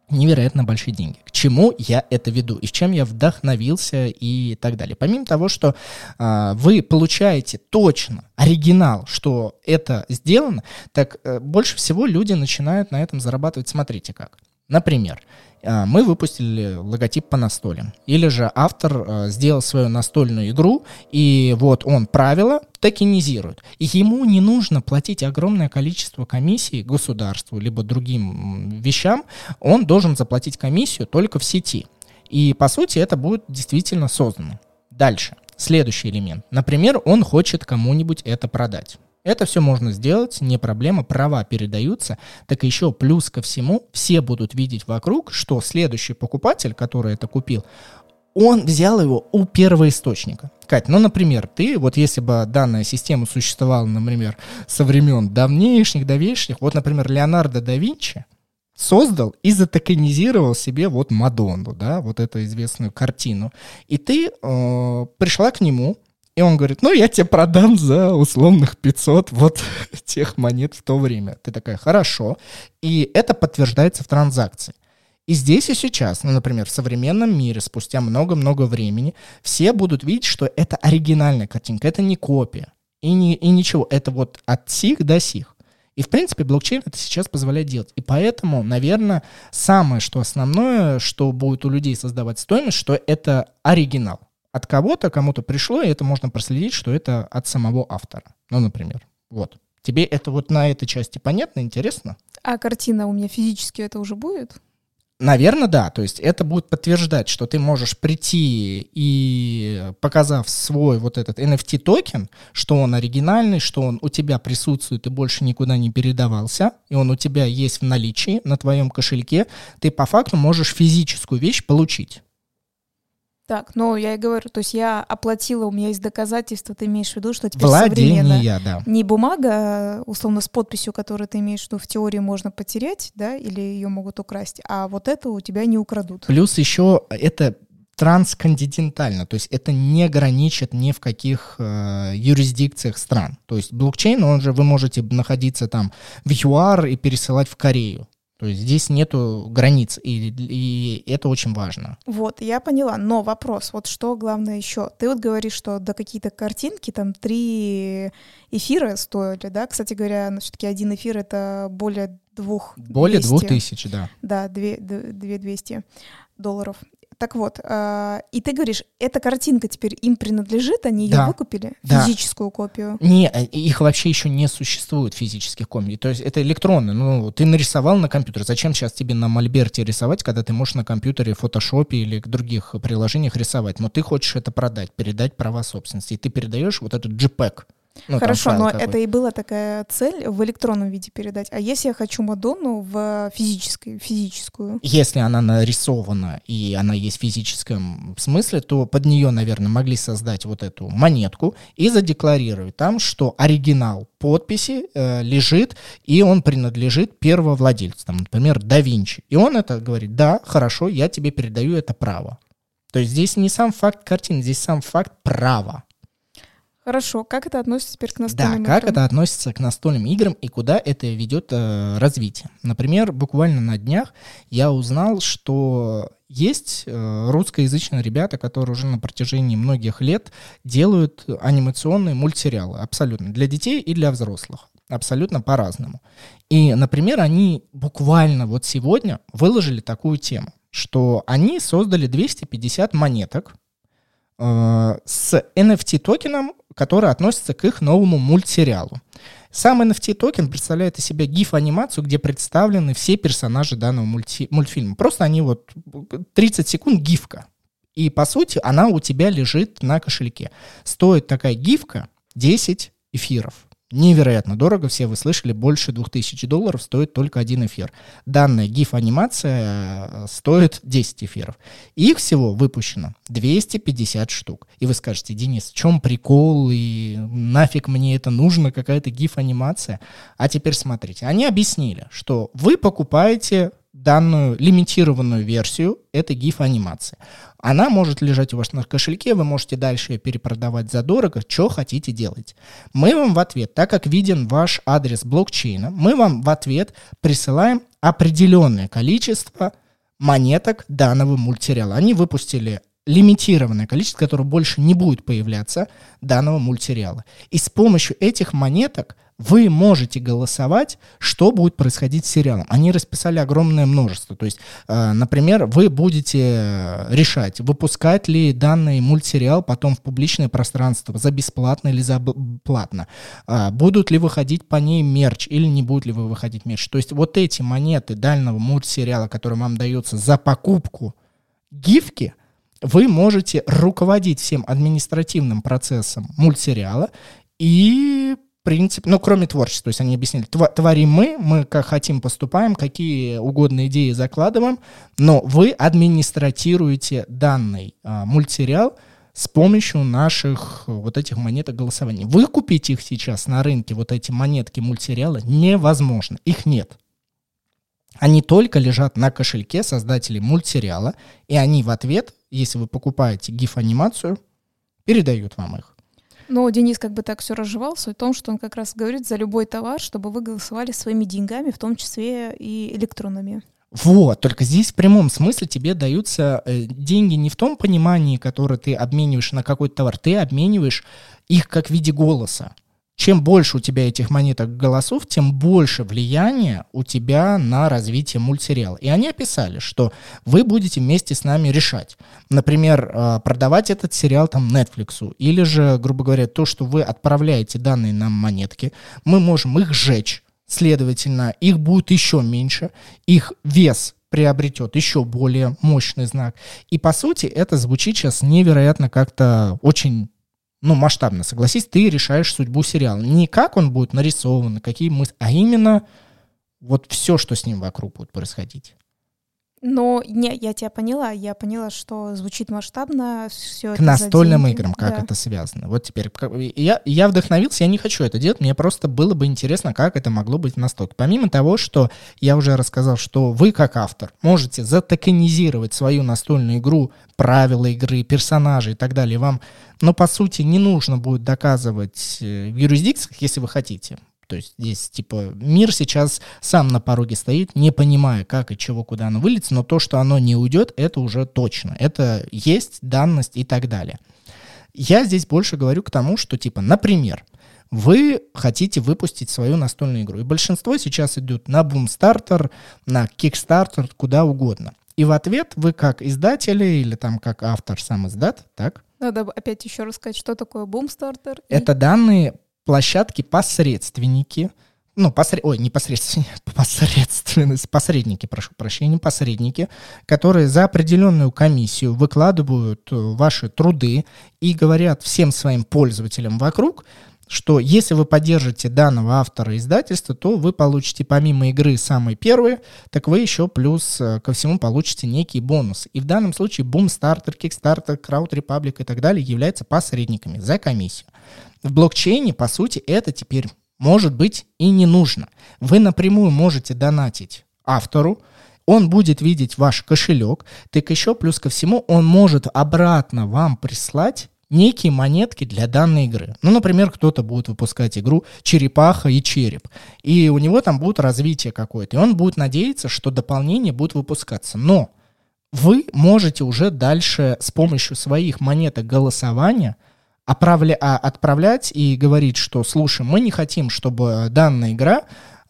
невероятно большие деньги. К чему я это веду и с чем я вдохновился и так далее. Помимо того, что а, вы получаете точно оригинал, что это сделано, так а, больше всего люди начинают на этом зарабатывать. Смотрите как. Например, а, мы выпустили логотип по настолям. Или же автор а, сделал свою настольную игру, и вот он правила токенизирует. И ему не нужно платить огромное количество комиссий государству, либо другим вещам. Он должен заплатить комиссию только в сети. И, по сути, это будет действительно создано. Дальше. Следующий элемент. Например, он хочет кому-нибудь это продать. Это все можно сделать, не проблема, права передаются. Так еще плюс ко всему, все будут видеть вокруг, что следующий покупатель, который это купил, он взял его у первоисточника. Кать, ну, например, ты, вот если бы данная система существовала, например, со времен давнейшних, давнейших, вот, например, Леонардо да Винчи создал и затокенизировал себе вот Мадонну, да, вот эту известную картину. И ты э, пришла к нему, и он говорит, ну, я тебе продам за условных 500 вот тех монет в то время. Ты такая, хорошо. И это подтверждается в транзакции. И здесь и сейчас, ну, например, в современном мире, спустя много-много времени, все будут видеть, что это оригинальная картинка, это не копия. И, не, и ничего, это вот от сих до сих. И, в принципе, блокчейн это сейчас позволяет делать. И поэтому, наверное, самое, что основное, что будет у людей создавать стоимость, что это оригинал от кого-то, кому-то пришло, и это можно проследить, что это от самого автора. Ну, например. Вот. Тебе это вот на этой части понятно, интересно? А картина у меня физически это уже будет? Наверное, да. То есть это будет подтверждать, что ты можешь прийти и, показав свой вот этот NFT-токен, что он оригинальный, что он у тебя присутствует и больше никуда не передавался, и он у тебя есть в наличии на твоем кошельке, ты по факту можешь физическую вещь получить. Так, но я и говорю, то есть я оплатила, у меня есть доказательства, ты имеешь в виду, что теперь Владение, современно да. не бумага, условно, с подписью, которую ты имеешь в виду, в теории можно потерять, да, или ее могут украсть, а вот это у тебя не украдут. Плюс еще это трансконтинентально, то есть это не граничит ни в каких э, юрисдикциях стран. То есть блокчейн, он же вы можете находиться там в ЮАР и пересылать в Корею. То есть здесь нету границ, и, и это очень важно. Вот, я поняла. Но вопрос, вот что главное еще? Ты вот говоришь, что до какие-то картинки там три эфира стоили, да? Кстати говоря, ну, все-таки один эфир это более двух Более двух тысяч, да. Да, две, две двести долларов. Так вот, э, и ты говоришь, эта картинка теперь им принадлежит, они ее Да. выкупили, Да. физическую копию. Не, э, их вообще еще не существует физических копий. То есть это электронно. Ну, ты нарисовал на компьютере. Зачем сейчас тебе на мольберте рисовать, когда ты можешь на компьютере, в фотошопе или других приложениях рисовать? Но ты хочешь это продать, передать права собственности. И ты передаешь вот этот JPEG. Ну, Хорошо, но какой. это и была такая цель в электронном виде передать. А если я хочу Мадонну в физической, физическую? Если она нарисована и она есть в физическом смысле, то под нее, наверное, могли создать вот эту монетку и задекларировать там, что оригинал подписи э, лежит, и он принадлежит первовладельцу, там, например, да Винчи. И он это говорит, да, хорошо, я тебе передаю это право. То есть здесь не сам факт картины, здесь сам факт права. Хорошо, как это относится теперь к Да, настольным как играм? это относится к настольным играм и куда это ведет э, развитие. Например, буквально на днях я узнал, что есть э, русскоязычные ребята, которые уже на протяжении многих лет делают анимационные мультсериалы абсолютно для детей и для взрослых. Абсолютно по-разному. И, например, они буквально вот сегодня выложили такую тему, что они создали 250 монеток э, с NFT-токеном, который относится к их новому мультсериалу. Сам NFT-токен представляет из себя гиф-анимацию, где представлены все персонажи данного мульти- мультфильма. Просто они вот 30 секунд гифка. И, по сути, она у тебя лежит на кошельке. Стоит такая гифка 10 эфиров. Невероятно дорого, все вы слышали, больше 2000 долларов стоит только один эфир. Данная гиф-анимация э, стоит 10 эфиров. Их всего выпущено 250 штук. И вы скажете, Денис, в чем прикол и нафиг мне это нужно, какая-то гиф-анимация? А теперь смотрите, они объяснили, что вы покупаете данную лимитированную версию этой гиф-анимации. Она может лежать у вас на кошельке, вы можете дальше ее перепродавать задорого, что хотите делать. Мы вам в ответ, так как виден ваш адрес блокчейна, мы вам в ответ присылаем определенное количество монеток данного мультсериала. Они выпустили лимитированное количество, которое больше не будет появляться данного мультсериала. И с помощью этих монеток вы можете голосовать, что будет происходить с сериалом. Они расписали огромное множество. То есть, э, например, вы будете э, решать, выпускать ли данный мультсериал потом в публичное пространство за бесплатно или за платно. А, будут ли выходить по ней мерч или не будет ли вы выходить мерч. То есть вот эти монеты дальнего мультсериала, который вам дается за покупку гифки, вы можете руководить всем административным процессом мультсериала и принципе, ну, кроме творчества, то есть они объяснили, творим мы, мы как хотим поступаем, какие угодно идеи закладываем, но вы администратируете данный а, мультсериал с помощью наших э, вот этих монеток голосования. Выкупить их сейчас на рынке, вот эти монетки мультсериала, невозможно, их нет. Они только лежат на кошельке создателей мультсериала, и они в ответ, если вы покупаете гиф-анимацию, передают вам их. Но Денис как бы так все разжевал, суть в том, что он как раз говорит за любой товар, чтобы вы голосовали своими деньгами, в том числе и электронными. Вот, только здесь в прямом смысле тебе даются э, деньги не в том понимании, которое ты обмениваешь на какой-то товар, ты обмениваешь их как в виде голоса. Чем больше у тебя этих монеток голосов, тем больше влияния у тебя на развитие мультсериала. И они описали, что вы будете вместе с нами решать. Например, э, продавать этот сериал там Netflix, или же, грубо говоря, то, что вы отправляете данные нам монетки, мы можем их сжечь, Следовательно, их будет еще меньше, их вес приобретет еще более мощный знак. И по сути это звучит сейчас невероятно как-то очень ну, масштабно, согласись, ты решаешь судьбу сериала. Не как он будет нарисован, какие мысли, а именно вот все, что с ним вокруг будет происходить. Но не, я тебя поняла, я поняла, что звучит масштабно, все К настольным играм, как да. это связано. Вот теперь, я, я вдохновился, я не хочу это делать, мне просто было бы интересно, как это могло быть в настолке. Помимо того, что я уже рассказал, что вы, как автор, можете затокенизировать свою настольную игру, правила игры, персонажей и так далее, вам, но по сути не нужно будет доказывать э, в юрисдикциях, если вы хотите. То есть здесь, типа, мир сейчас сам на пороге стоит, не понимая, как и чего, куда оно выльется, но то, что оно не уйдет, это уже точно. Это есть данность и так далее. Я здесь больше говорю к тому, что, типа, например, вы хотите выпустить свою настольную игру. И большинство сейчас идет на Boomstarter, на Kickstarter, куда угодно. И в ответ вы как издатели или там как автор сам издат, так? Надо опять еще рассказать, что такое Boomstarter. Это данные площадки посредственники, ну, посред... ой, не посредственники, посредственность, посредники, прошу прощения, посредники, которые за определенную комиссию выкладывают э, ваши труды и говорят всем своим пользователям вокруг, что если вы поддержите данного автора издательства, то вы получите помимо игры самые первые, так вы еще плюс э, ко всему получите некий бонус. И в данном случае Boomstarter, Kickstarter, Crowd Republic и так далее являются посредниками за комиссию. В блокчейне, по сути, это теперь может быть и не нужно. Вы напрямую можете донатить автору, он будет видеть ваш кошелек, так еще плюс ко всему он может обратно вам прислать некие монетки для данной игры. Ну, например, кто-то будет выпускать игру «Черепаха и череп», и у него там будет развитие какое-то, и он будет надеяться, что дополнение будет выпускаться. Но вы можете уже дальше с помощью своих монеток голосования – оправля, а, отправлять и говорить, что, слушай, мы не хотим, чтобы данная игра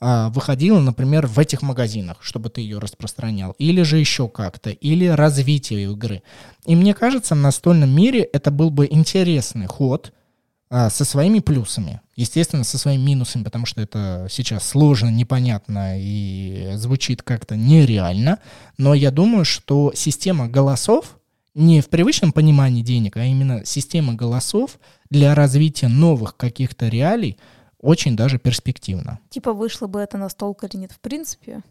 а, выходила, например, в этих магазинах, чтобы ты ее распространял, или же еще как-то, или развитие игры. И мне кажется, в настольном мире это был бы интересный ход а, со своими плюсами, естественно, со своими минусами, потому что это сейчас сложно, непонятно и звучит как-то нереально, но я думаю, что система голосов, не в привычном понимании денег, а именно система голосов для развития новых каких-то реалий очень даже перспективна. Типа вышло бы это на стол или нет в принципе?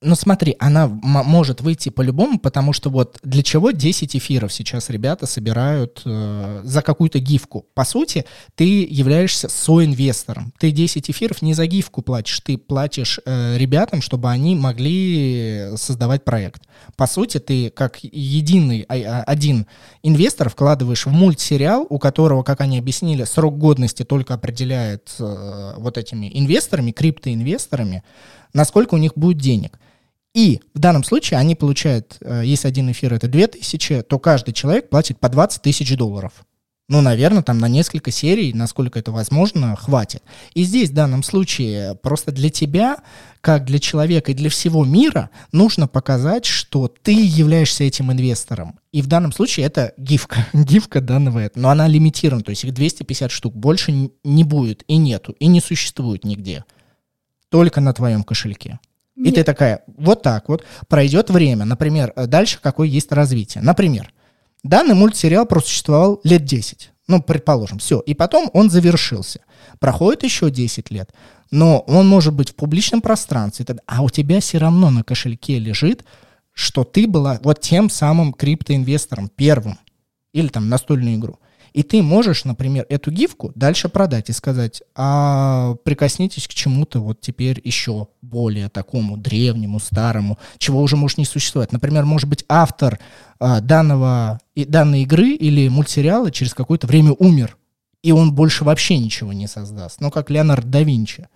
Ну смотри, она может выйти по-любому, потому что вот для чего 10 эфиров сейчас ребята собирают э, за какую-то гифку. По сути, ты являешься соинвестором. Ты 10 эфиров не за гифку платишь, ты платишь э, ребятам, чтобы они могли создавать проект. По сути, ты как единый а, а, один инвестор вкладываешь в мультсериал, у которого, как они объяснили, срок годности только определяет э, вот этими инвесторами, криптоинвесторами, насколько у них будет денег. И в данном случае они получают, э, если один эфир это 2000, то каждый человек платит по 20 тысяч долларов. Ну, наверное, там на несколько серий, насколько это возможно, хватит. И здесь в данном случае просто для тебя, как для человека и для всего мира, нужно показать, что ты являешься этим инвестором. И в данном случае это гифка, гифка данного, но она лимитирована, то есть их 250 штук, больше не будет и нету, и не существует нигде. Только на твоем кошельке. И ты такая, вот так вот, пройдет время, например, э, дальше какое есть развитие. Например, данный мультсериал просуществовал лет 10, ну, предположим, все, и потом он завершился. Проходит еще 10 лет, но он может быть в публичном пространстве, а у тебя все равно на кошельке лежит, что ты была вот тем самым криптоинвестором первым, или там настольную игру. И ты можешь, например, эту гифку дальше продать и сказать, а прикоснитесь к чему-то вот теперь еще более такому древнему, старому, чего уже может не существовать. Например, может быть, автор а, данного, и, данной игры или мультсериала через какое-то время умер, и он больше вообще ничего не создаст. Ну, как Леонард да Винчи.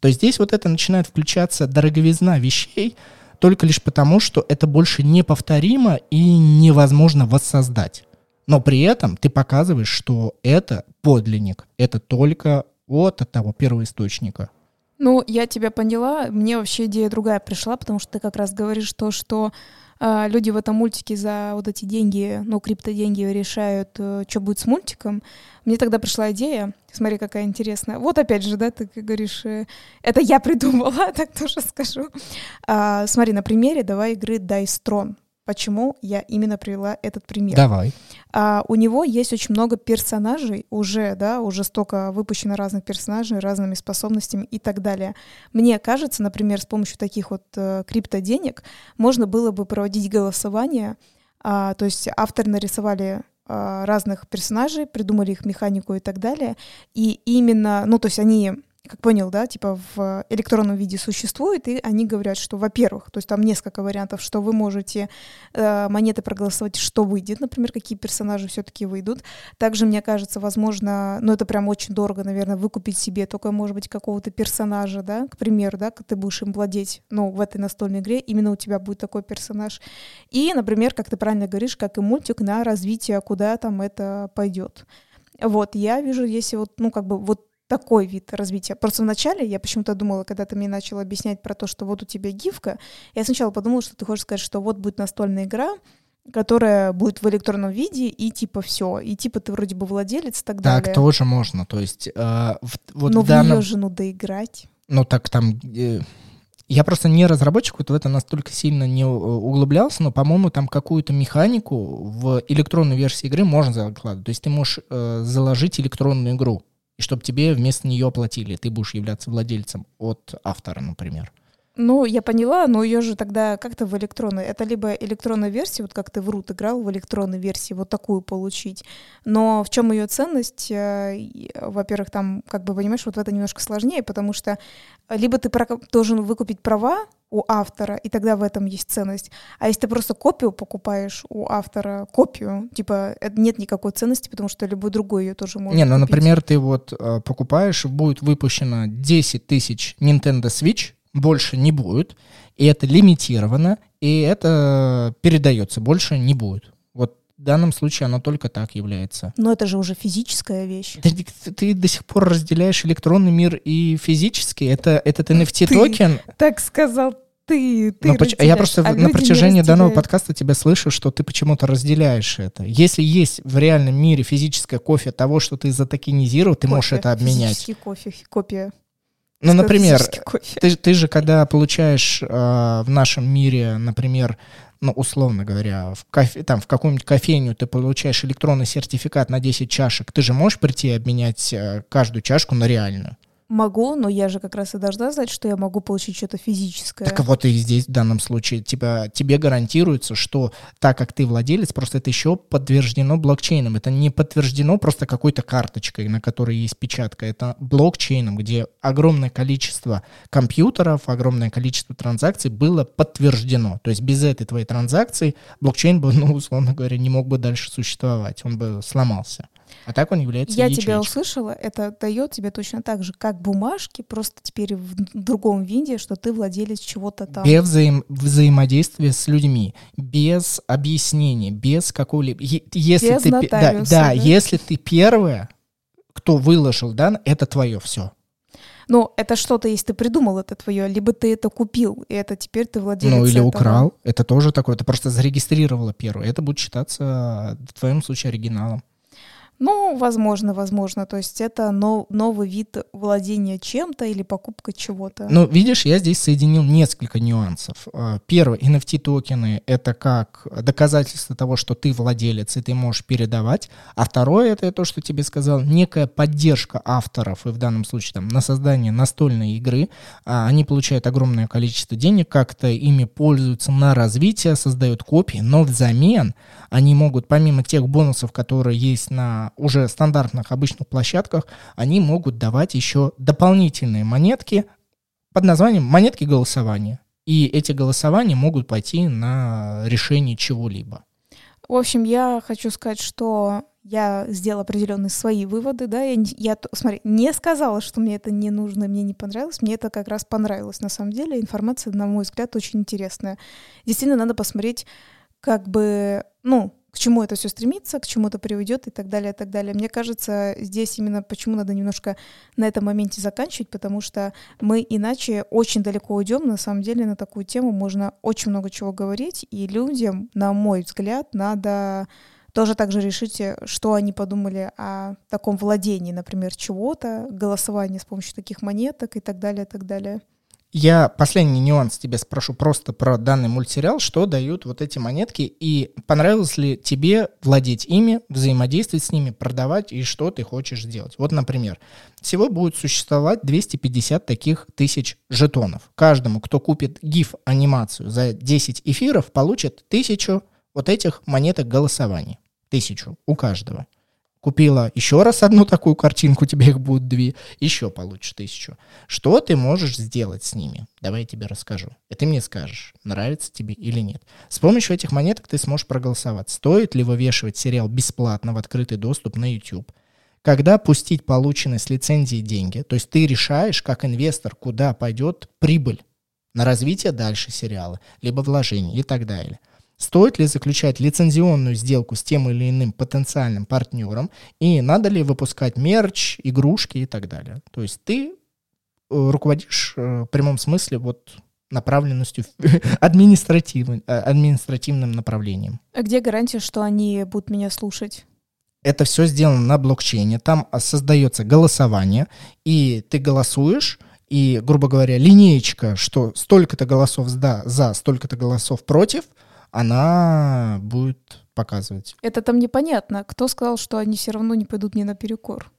То есть здесь вот это начинает включаться дороговизна вещей, только лишь потому, что это больше неповторимо и невозможно воссоздать. Но при этом ты показываешь, что это подлинник, это только от того первого источника. Ну, я тебя поняла. Мне вообще идея другая пришла, потому что ты как раз говоришь то, что э, люди в этом мультике за вот эти деньги, ну, криптоденьги решают, э, что будет с мультиком. Мне тогда пришла идея, смотри, какая интересная. Вот опять же, да, ты говоришь, э, это я придумала, так тоже скажу. А, смотри, на примере давай игры Dice Throne. Почему я именно привела этот пример? Давай. А, у него есть очень много персонажей уже, да, уже столько выпущено разных персонажей, разными способностями и так далее. Мне кажется, например, с помощью таких вот э, криптоденег можно было бы проводить голосование, а, то есть автор нарисовали а, разных персонажей, придумали их механику и так далее, и именно, ну, то есть они как понял, да, типа в электронном виде существует, и они говорят, что, во-первых, то есть там несколько вариантов, что вы можете э, монеты проголосовать, что выйдет, например, какие персонажи все-таки выйдут. Также, мне кажется, возможно, ну это прям очень дорого, наверное, выкупить себе только, может быть, какого-то персонажа, да, к примеру, да, ты будешь им владеть, ну, в этой настольной игре, именно у тебя будет такой персонаж. И, например, как ты правильно говоришь, как и мультик на развитие, куда там это пойдет. Вот, я вижу, если вот, ну, как бы вот такой вид развития. Просто вначале я почему-то думала, когда ты мне начал объяснять про то, что вот у тебя гифка, я сначала подумала, что ты хочешь сказать, что вот будет настольная игра, которая будет в электронном виде, и типа все, и типа ты вроде бы владелец и так, так далее. Так тоже можно, то есть э, в, вот Но в данном... в нее жену доиграть. Ну так там... Э, я просто не разработчик, вот в это настолько сильно не углублялся, но, по-моему, там какую-то механику в электронной версии игры можно закладывать. То есть ты можешь э, заложить электронную игру и чтобы тебе вместо нее оплатили, ты будешь являться владельцем от автора, например. Ну, я поняла, но ее же тогда как-то в электронной. Это либо электронная версия, вот как ты в Рут играл, в электронной версии, вот такую получить. Но в чем ее ценность? Э, во-первых, там, как бы, понимаешь, вот в это немножко сложнее, потому что либо ты должен выкупить права у автора, и тогда в этом есть ценность. А если ты просто копию покупаешь у автора, копию, типа, нет никакой ценности, потому что любой другой ее тоже может Не, ну, купить. например, ты вот э, покупаешь, будет выпущено 10 тысяч Nintendo Switch, больше не будет, и это лимитировано, и это передается, больше не будет. Вот в данном случае оно только так является. Но это же уже физическая вещь. Ты, ты, ты до сих пор разделяешь электронный мир и физический. Это этот NFT-токен... Так сказал ты, ты Но поч- Я просто а на протяжении данного подкаста тебя слышу, что ты почему-то разделяешь это. Если есть в реальном мире физическое кофе того, что ты затокенизировал, ты кофе, можешь это обменять. Физический кофе, копия. Ну, например, ты, ты же когда получаешь э, в нашем мире, например, ну, условно говоря, в, кофе, там, в какую-нибудь кофейню ты получаешь электронный сертификат на 10 чашек, ты же можешь прийти и обменять э, каждую чашку на реальную? Могу, но я же как раз и должна знать, что я могу получить что-то физическое. Так вот и здесь в данном случае типа, тебе гарантируется, что так как ты владелец, просто это еще подтверждено блокчейном. Это не подтверждено просто какой-то карточкой, на которой есть печатка. Это блокчейном, где огромное количество компьютеров, огромное количество транзакций было подтверждено. То есть без этой твоей транзакции блокчейн бы, ну, условно говоря, не мог бы дальше существовать. Он бы сломался. А так он является Я ячейкой. тебя услышала, это дает тебе точно так же, как бумажки, просто теперь в другом виде, что ты владелец чего-то там. Без взаим взаимодействия с людьми, без объяснения, без какого-либо... Если без ты, да, да, да, если ты первая, кто выложил, да, это твое все. Но это что-то, если ты придумал, это твое, либо ты это купил, и это теперь ты владелец Ну, или этого. украл. Это тоже такое. Ты просто зарегистрировала первое. Это будет считаться в твоем случае оригиналом. Ну, возможно, возможно. То есть это нов, новый вид владения чем-то или покупка чего-то. Ну, видишь, я здесь соединил несколько нюансов. А, первый, NFT-токены — это как доказательство того, что ты владелец, и ты можешь передавать. А второе — это то, что тебе сказал, некая поддержка авторов, и в данном случае там, на создание настольной игры. А, они получают огромное количество денег, как-то ими пользуются на развитие, создают копии, но взамен они могут, помимо тех бонусов, которые есть на уже стандартных обычных площадках, они могут давать еще дополнительные монетки под названием монетки голосования. И эти голосования могут пойти на решение чего-либо. В общем, я хочу сказать, что я сделала определенные свои выводы, да, я, я, смотри, не сказала, что мне это не нужно, мне не понравилось, мне это как раз понравилось, на самом деле, информация, на мой взгляд, очень интересная. Действительно, надо посмотреть, как бы, ну, к чему это все стремится, к чему это приведет и так далее, и так далее. Мне кажется, здесь именно почему надо немножко на этом моменте заканчивать, потому что мы иначе очень далеко уйдем. На самом деле на такую тему можно очень много чего говорить, и людям, на мой взгляд, надо тоже также решите, что они подумали о таком владении, например, чего-то, голосовании с помощью таких монеток и так далее, и так далее. Я последний нюанс тебе спрошу просто про данный мультсериал, что дают вот эти монетки, и понравилось ли тебе владеть ими, взаимодействовать с ними, продавать, и что ты хочешь сделать. Вот, например, всего будет существовать 250 таких тысяч жетонов. Каждому, кто купит GIF-анимацию за 10 эфиров, получит тысячу вот этих монеток голосований. Тысячу у каждого купила еще раз одну такую картинку, тебе их будет две, еще получишь тысячу. Что ты можешь сделать с ними? Давай я тебе расскажу. И ты мне скажешь, нравится тебе или нет. С помощью этих монеток ты сможешь проголосовать. Стоит ли вывешивать сериал бесплатно в открытый доступ на YouTube? Когда пустить полученные с лицензии деньги, то есть ты решаешь, как инвестор, куда пойдет прибыль на развитие дальше сериала, либо вложение и так далее. Стоит ли заключать лицензионную сделку с тем или иным потенциальным партнером, и надо ли выпускать мерч, игрушки и так далее. То есть ты э, руководишь э, в прямом смысле вот направленностью административным, э, административным направлением. А где гарантия, что они будут меня слушать? Это все сделано на блокчейне. Там создается голосование, и ты голосуешь, и, грубо говоря, линеечка, что столько-то голосов за, за столько-то голосов против – она будет показывать. Это там непонятно. Кто сказал, что они все равно не пойдут мне наперекор?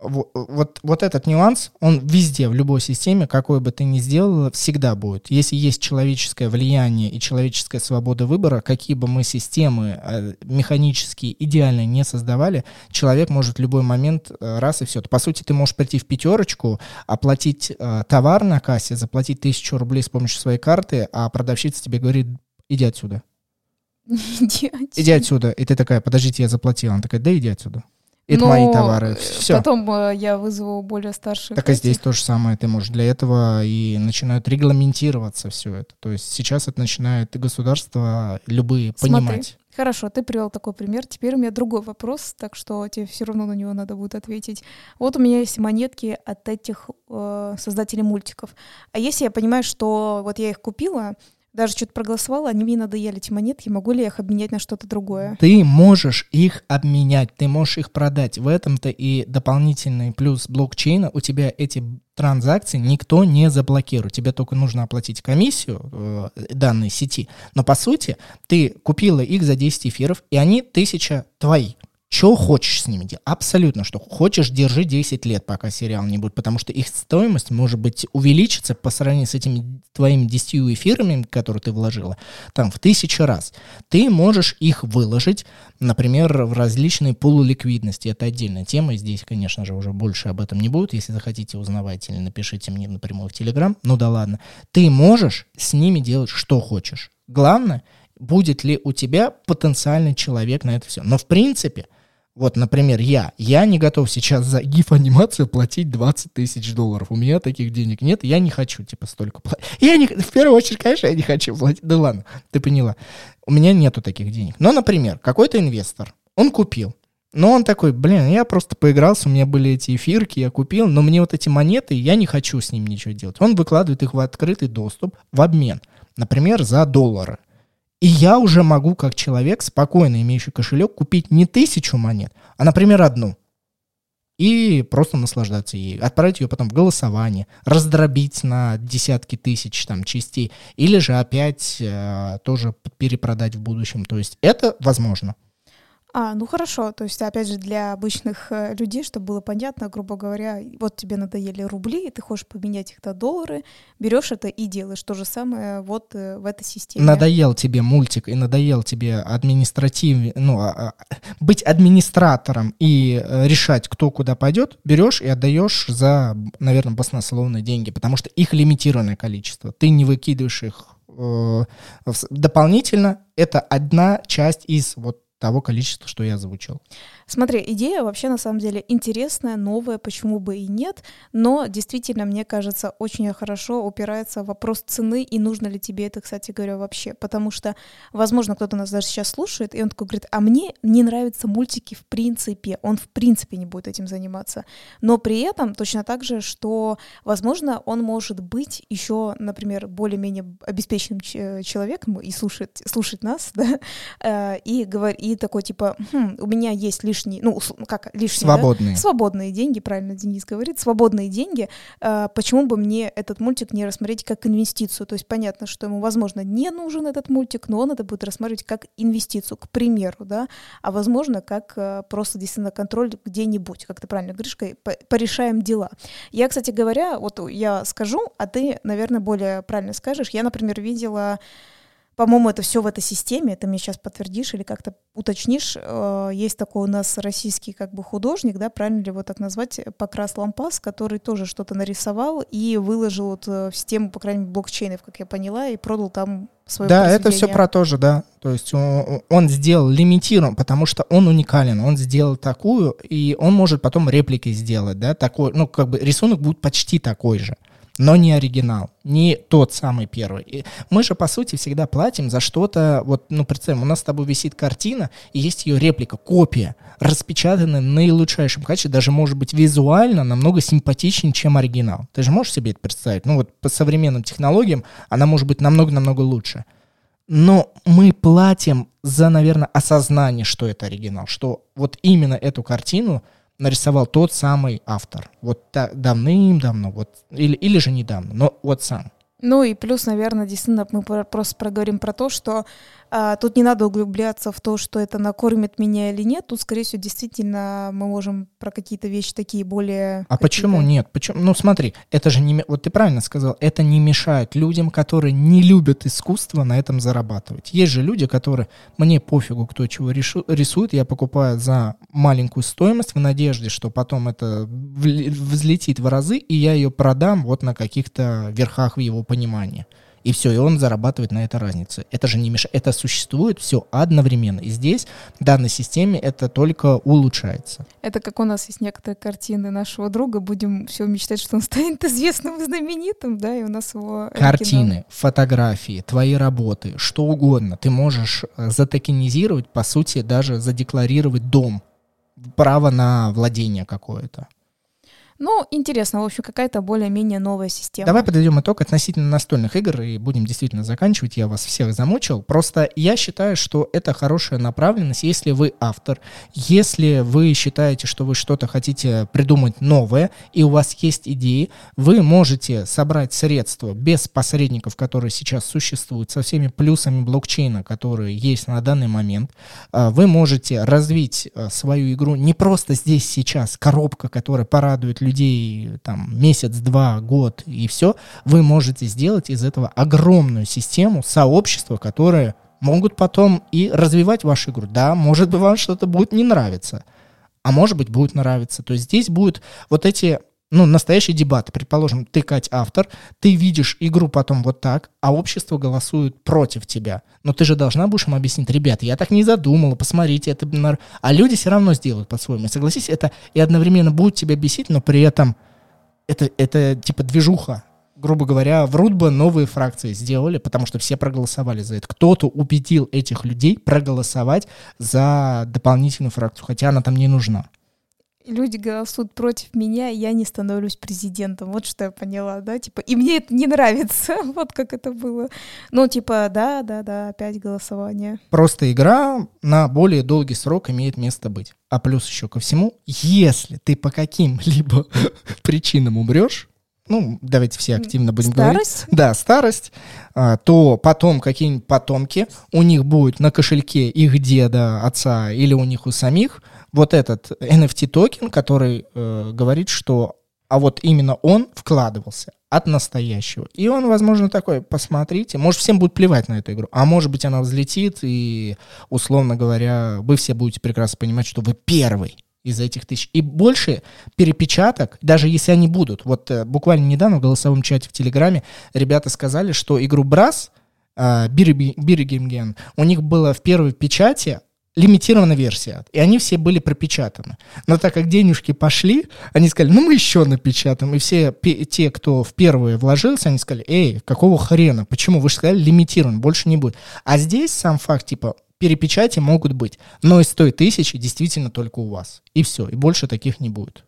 Вот, вот, вот этот нюанс, он везде, в любой системе, какой бы ты ни сделал, всегда будет. Если есть человеческое влияние и человеческая свобода выбора, какие бы мы системы э, механические идеально не создавали, человек может в любой момент э, раз и все. По сути, ты можешь прийти в пятерочку, оплатить э, товар на кассе, заплатить тысячу рублей с помощью своей карты, а продавщица тебе говорит, иди отсюда. Иди отсюда. Иди отсюда. И ты такая, подождите, я заплатила. Она такая, да иди отсюда. Это Но мои товары. Все. Потом э, я вызову более старших. Так и здесь то же самое. Ты можешь для этого и начинают регламентироваться все это. То есть сейчас это начинает государство любые Смотри. понимать. Хорошо, ты привел такой пример. Теперь у меня другой вопрос, так что тебе все равно на него надо будет ответить. Вот у меня есть монетки от этих э, создателей мультиков. А если я понимаю, что вот я их купила, даже что-то проголосовала, они мне надоели, эти монетки, могу ли я их обменять на что-то другое? Ты можешь их обменять, ты можешь их продать. В этом-то и дополнительный плюс блокчейна. У тебя эти транзакции никто не заблокирует. Тебе только нужно оплатить комиссию э, данной сети. Но по сути, ты купила их за 10 эфиров, и они тысяча твои. Что хочешь с ними делать? Абсолютно что. Хочешь, держи 10 лет, пока сериал не будет, потому что их стоимость может быть увеличится по сравнению с этими твоими 10 эфирами, которые ты вложила, там в тысячу раз. Ты можешь их выложить, например, в различные пулы ликвидности. Это отдельная тема, здесь, конечно же, уже больше об этом не будет. Если захотите, узнавать или напишите мне напрямую в Телеграм. Ну да ладно. Ты можешь с ними делать что хочешь. Главное, будет ли у тебя потенциальный человек на это все. Но в принципе, вот, например, я. Я не готов сейчас за гиф-анимацию платить 20 тысяч долларов. У меня таких денег нет, я не хочу, типа, столько платить. Я не, в первую очередь, конечно, я не хочу платить. Да ладно, ты поняла. У меня нету таких денег. Но, например, какой-то инвестор, он купил. Но он такой, блин, я просто поигрался, у меня были эти эфирки, я купил, но мне вот эти монеты, я не хочу с ним ничего делать. Он выкладывает их в открытый доступ в обмен, например, за доллары. И я уже могу, как человек, спокойно имеющий кошелек, купить не тысячу монет, а, например, одну. И просто наслаждаться ей. Отправить ее потом в голосование, раздробить на десятки тысяч там, частей. Или же опять э, тоже перепродать в будущем. То есть это возможно. А, ну хорошо, то есть, опять же, для обычных э, людей, чтобы было понятно, грубо говоря, вот тебе надоели рубли, и ты хочешь поменять их на доллары, берешь это и делаешь то же самое вот э, в этой системе. Надоел тебе мультик и надоел тебе административ, ну, а, а, быть администратором и э, решать, кто куда пойдет, берешь и отдаешь за, наверное, баснословные деньги, потому что их лимитированное количество. Ты не выкидываешь их дополнительно. Это одна часть из вот того количества, что я озвучил. Смотри, идея вообще на самом деле интересная, новая, почему бы и нет, но действительно, мне кажется, очень хорошо упирается в вопрос цены и нужно ли тебе это, кстати говоря, вообще, потому что, возможно, кто-то нас даже сейчас слушает, и он такой говорит, а мне не нравятся мультики в принципе, он в принципе не будет этим заниматься, но при этом точно так же, что, возможно, он может быть еще, например, более-менее обеспеченным человеком и слушать, слушать нас, да, э, и, говор, и такой типа, хм, у меня есть лишь лишние, ну, как лишние, свободные. Да? свободные деньги, правильно Денис говорит, свободные деньги, э, почему бы мне этот мультик не рассмотреть как инвестицию? То есть понятно, что ему, возможно, не нужен этот мультик, но он это будет рассматривать как инвестицию, к примеру, да, а возможно, как э, просто действительно контроль где-нибудь, как ты правильно говоришь, порешаем дела. Я, кстати говоря, вот я скажу, а ты, наверное, более правильно скажешь. Я, например, видела по-моему, это все в этой системе, это мне сейчас подтвердишь или как-то уточнишь. Э, есть такой у нас российский как бы художник, да, правильно ли его так назвать, Покрас Лампас, который тоже что-то нарисовал и выложил вот э, в систему, по крайней мере, блокчейнов, как я поняла, и продал там свое Да, это все про то же, да. То есть он, он сделал лимитирован, потому что он уникален. Он сделал такую, и он может потом реплики сделать, да, такой, ну, как бы рисунок будет почти такой же но не оригинал, не тот самый первый. И мы же, по сути, всегда платим за что-то, вот, ну, представим, у нас с тобой висит картина, и есть ее реплика, копия, распечатанная на наилучшейшем качестве, даже, может быть, визуально намного симпатичнее, чем оригинал. Ты же можешь себе это представить? Ну, вот по современным технологиям она может быть намного-намного лучше. Но мы платим за, наверное, осознание, что это оригинал, что вот именно эту картину — нарисовал тот самый автор. Вот давным-давно, вот, или, или же недавно, но вот сам. Ну и плюс, наверное, действительно мы просто проговорим про то, что а, тут не надо углубляться в то, что это накормит меня или нет. Тут, скорее всего, действительно мы можем про какие-то вещи такие более... А почему нет? Почему? Ну смотри, это же не... Вот ты правильно сказал, это не мешает людям, которые не любят искусство, на этом зарабатывать. Есть же люди, которые... Мне пофигу, кто чего решу, рисует, я покупаю за маленькую стоимость в надежде, что потом это взлетит в разы, и я ее продам вот на каких-то верхах в его понимании и все, и он зарабатывает на этой разнице. Это же не мешает, это существует все одновременно. И здесь, в данной системе, это только улучшается. Это как у нас есть некоторые картины нашего друга, будем все мечтать, что он станет известным и знаменитым, да, и у нас его... Картины, кино. фотографии, твои работы, что угодно. Ты можешь э, затокенизировать, по сути, даже задекларировать дом, право на владение какое-то. Ну, интересно, в общем, какая-то более-менее новая система. Давай подойдем итог относительно настольных игр и будем действительно заканчивать. Я вас всех замучил. Просто я считаю, что это хорошая направленность, если вы автор, если вы считаете, что вы что-то хотите придумать новое, и у вас есть идеи, вы можете собрать средства без посредников, которые сейчас существуют, со всеми плюсами блокчейна, которые есть на данный момент. А, вы можете развить а, свою игру не просто здесь сейчас, коробка, которая порадует людей, людей там месяц, два, год и все, вы можете сделать из этого огромную систему, сообщества, которое могут потом и развивать вашу игру. Да, может быть, вам что-то будет не нравиться, а может быть, будет нравиться. То есть здесь будут вот эти ну, настоящий дебат. Предположим, ты, Кать, автор, ты видишь игру потом вот так, а общество голосует против тебя. Но ты же должна будешь им объяснить, ребята, я так не задумала, посмотрите, это... А люди все равно сделают по-своему. Согласись, это и одновременно будет тебя бесить, но при этом это, это типа движуха. Грубо говоря, врут бы новые фракции сделали, потому что все проголосовали за это. Кто-то убедил этих людей проголосовать за дополнительную фракцию, хотя она там не нужна люди голосуют против меня, и я не становлюсь президентом. Вот что я поняла, да, типа, и мне это не нравится, вот как это было. Ну, типа, да, да, да, опять голосование. Просто игра на более долгий срок имеет место быть. А плюс еще ко всему, если ты по каким-либо причинам умрешь, ну, давайте все активно будем старость? говорить. Да, старость. А, то потом какие-нибудь потомки, у них будет на кошельке их деда, отца или у них у самих вот этот NFT-токен, который э, говорит, что а вот именно он вкладывался от настоящего. И он, возможно, такой, посмотрите, может, всем будет плевать на эту игру, а может быть, она взлетит, и, условно говоря, вы все будете прекрасно понимать, что вы первый из этих тысяч. И больше перепечаток, даже если они будут. Вот э, буквально недавно в голосовом чате в Телеграме ребята сказали, что игру Брас, э, Биргемген, у них было в первой печати лимитированная версия. И они все были пропечатаны. Но так как денежки пошли, они сказали, ну мы еще напечатаем. И все те, кто в первые вложился, они сказали, эй, какого хрена? Почему? Вы же сказали лимитирован, больше не будет. А здесь сам факт, типа, перепечати могут быть, но из той тысячи действительно только у вас. И все, и больше таких не будет.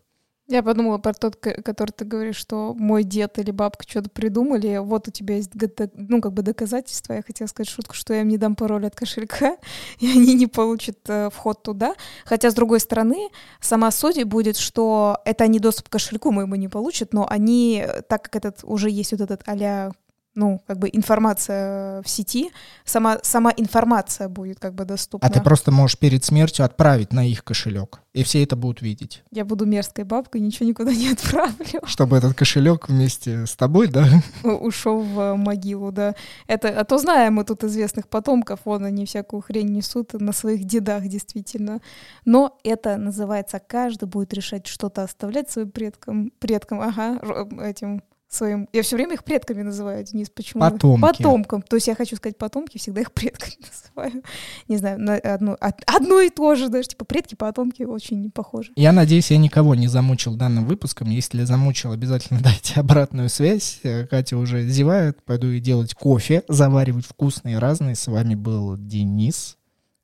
Я подумала про тот, который ты говоришь, что мой дед или бабка что-то придумали, вот у тебя есть, ну, как бы доказательства. Я хотела сказать шутку, что я им не дам пароль от кошелька, и они не получат э, вход туда. Хотя, с другой стороны, сама суть будет, что это они доступ к кошельку моему не получат, но они, так как этот уже есть вот этот а ну, как бы информация в сети, сама, сама информация будет как бы доступна. А ты просто можешь перед смертью отправить на их кошелек, и все это будут видеть. Я буду мерзкой бабкой, ничего никуда не отправлю. Чтобы этот кошелек вместе с тобой, да? Ушел в могилу, да. Это, а то знаем мы тут известных потомков, вон они всякую хрень несут на своих дедах, действительно. Но это называется, каждый будет решать что-то оставлять своим предкам, предкам, ага, этим своим... Я все время их предками называю, Денис, почему? Потомки. Потомкам. То есть я хочу сказать потомки, всегда их предками называю. Не знаю, на одно, одно и то же, даже типа предки, потомки очень похожи. Я надеюсь, я никого не замучил данным выпуском. Если замучил, обязательно дайте обратную связь. Э, Катя уже зевает, пойду и делать кофе, заваривать вкусные разные. С вами был Денис.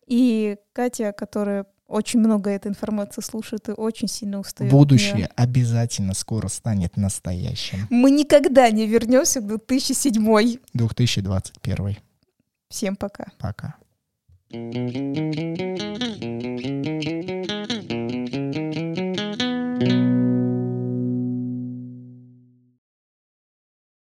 И Катя, которая очень много этой информации слушает и очень сильно устает. Будущее обязательно скоро станет настоящим. Мы никогда не вернемся к 2007. 2021. Всем пока. Пока.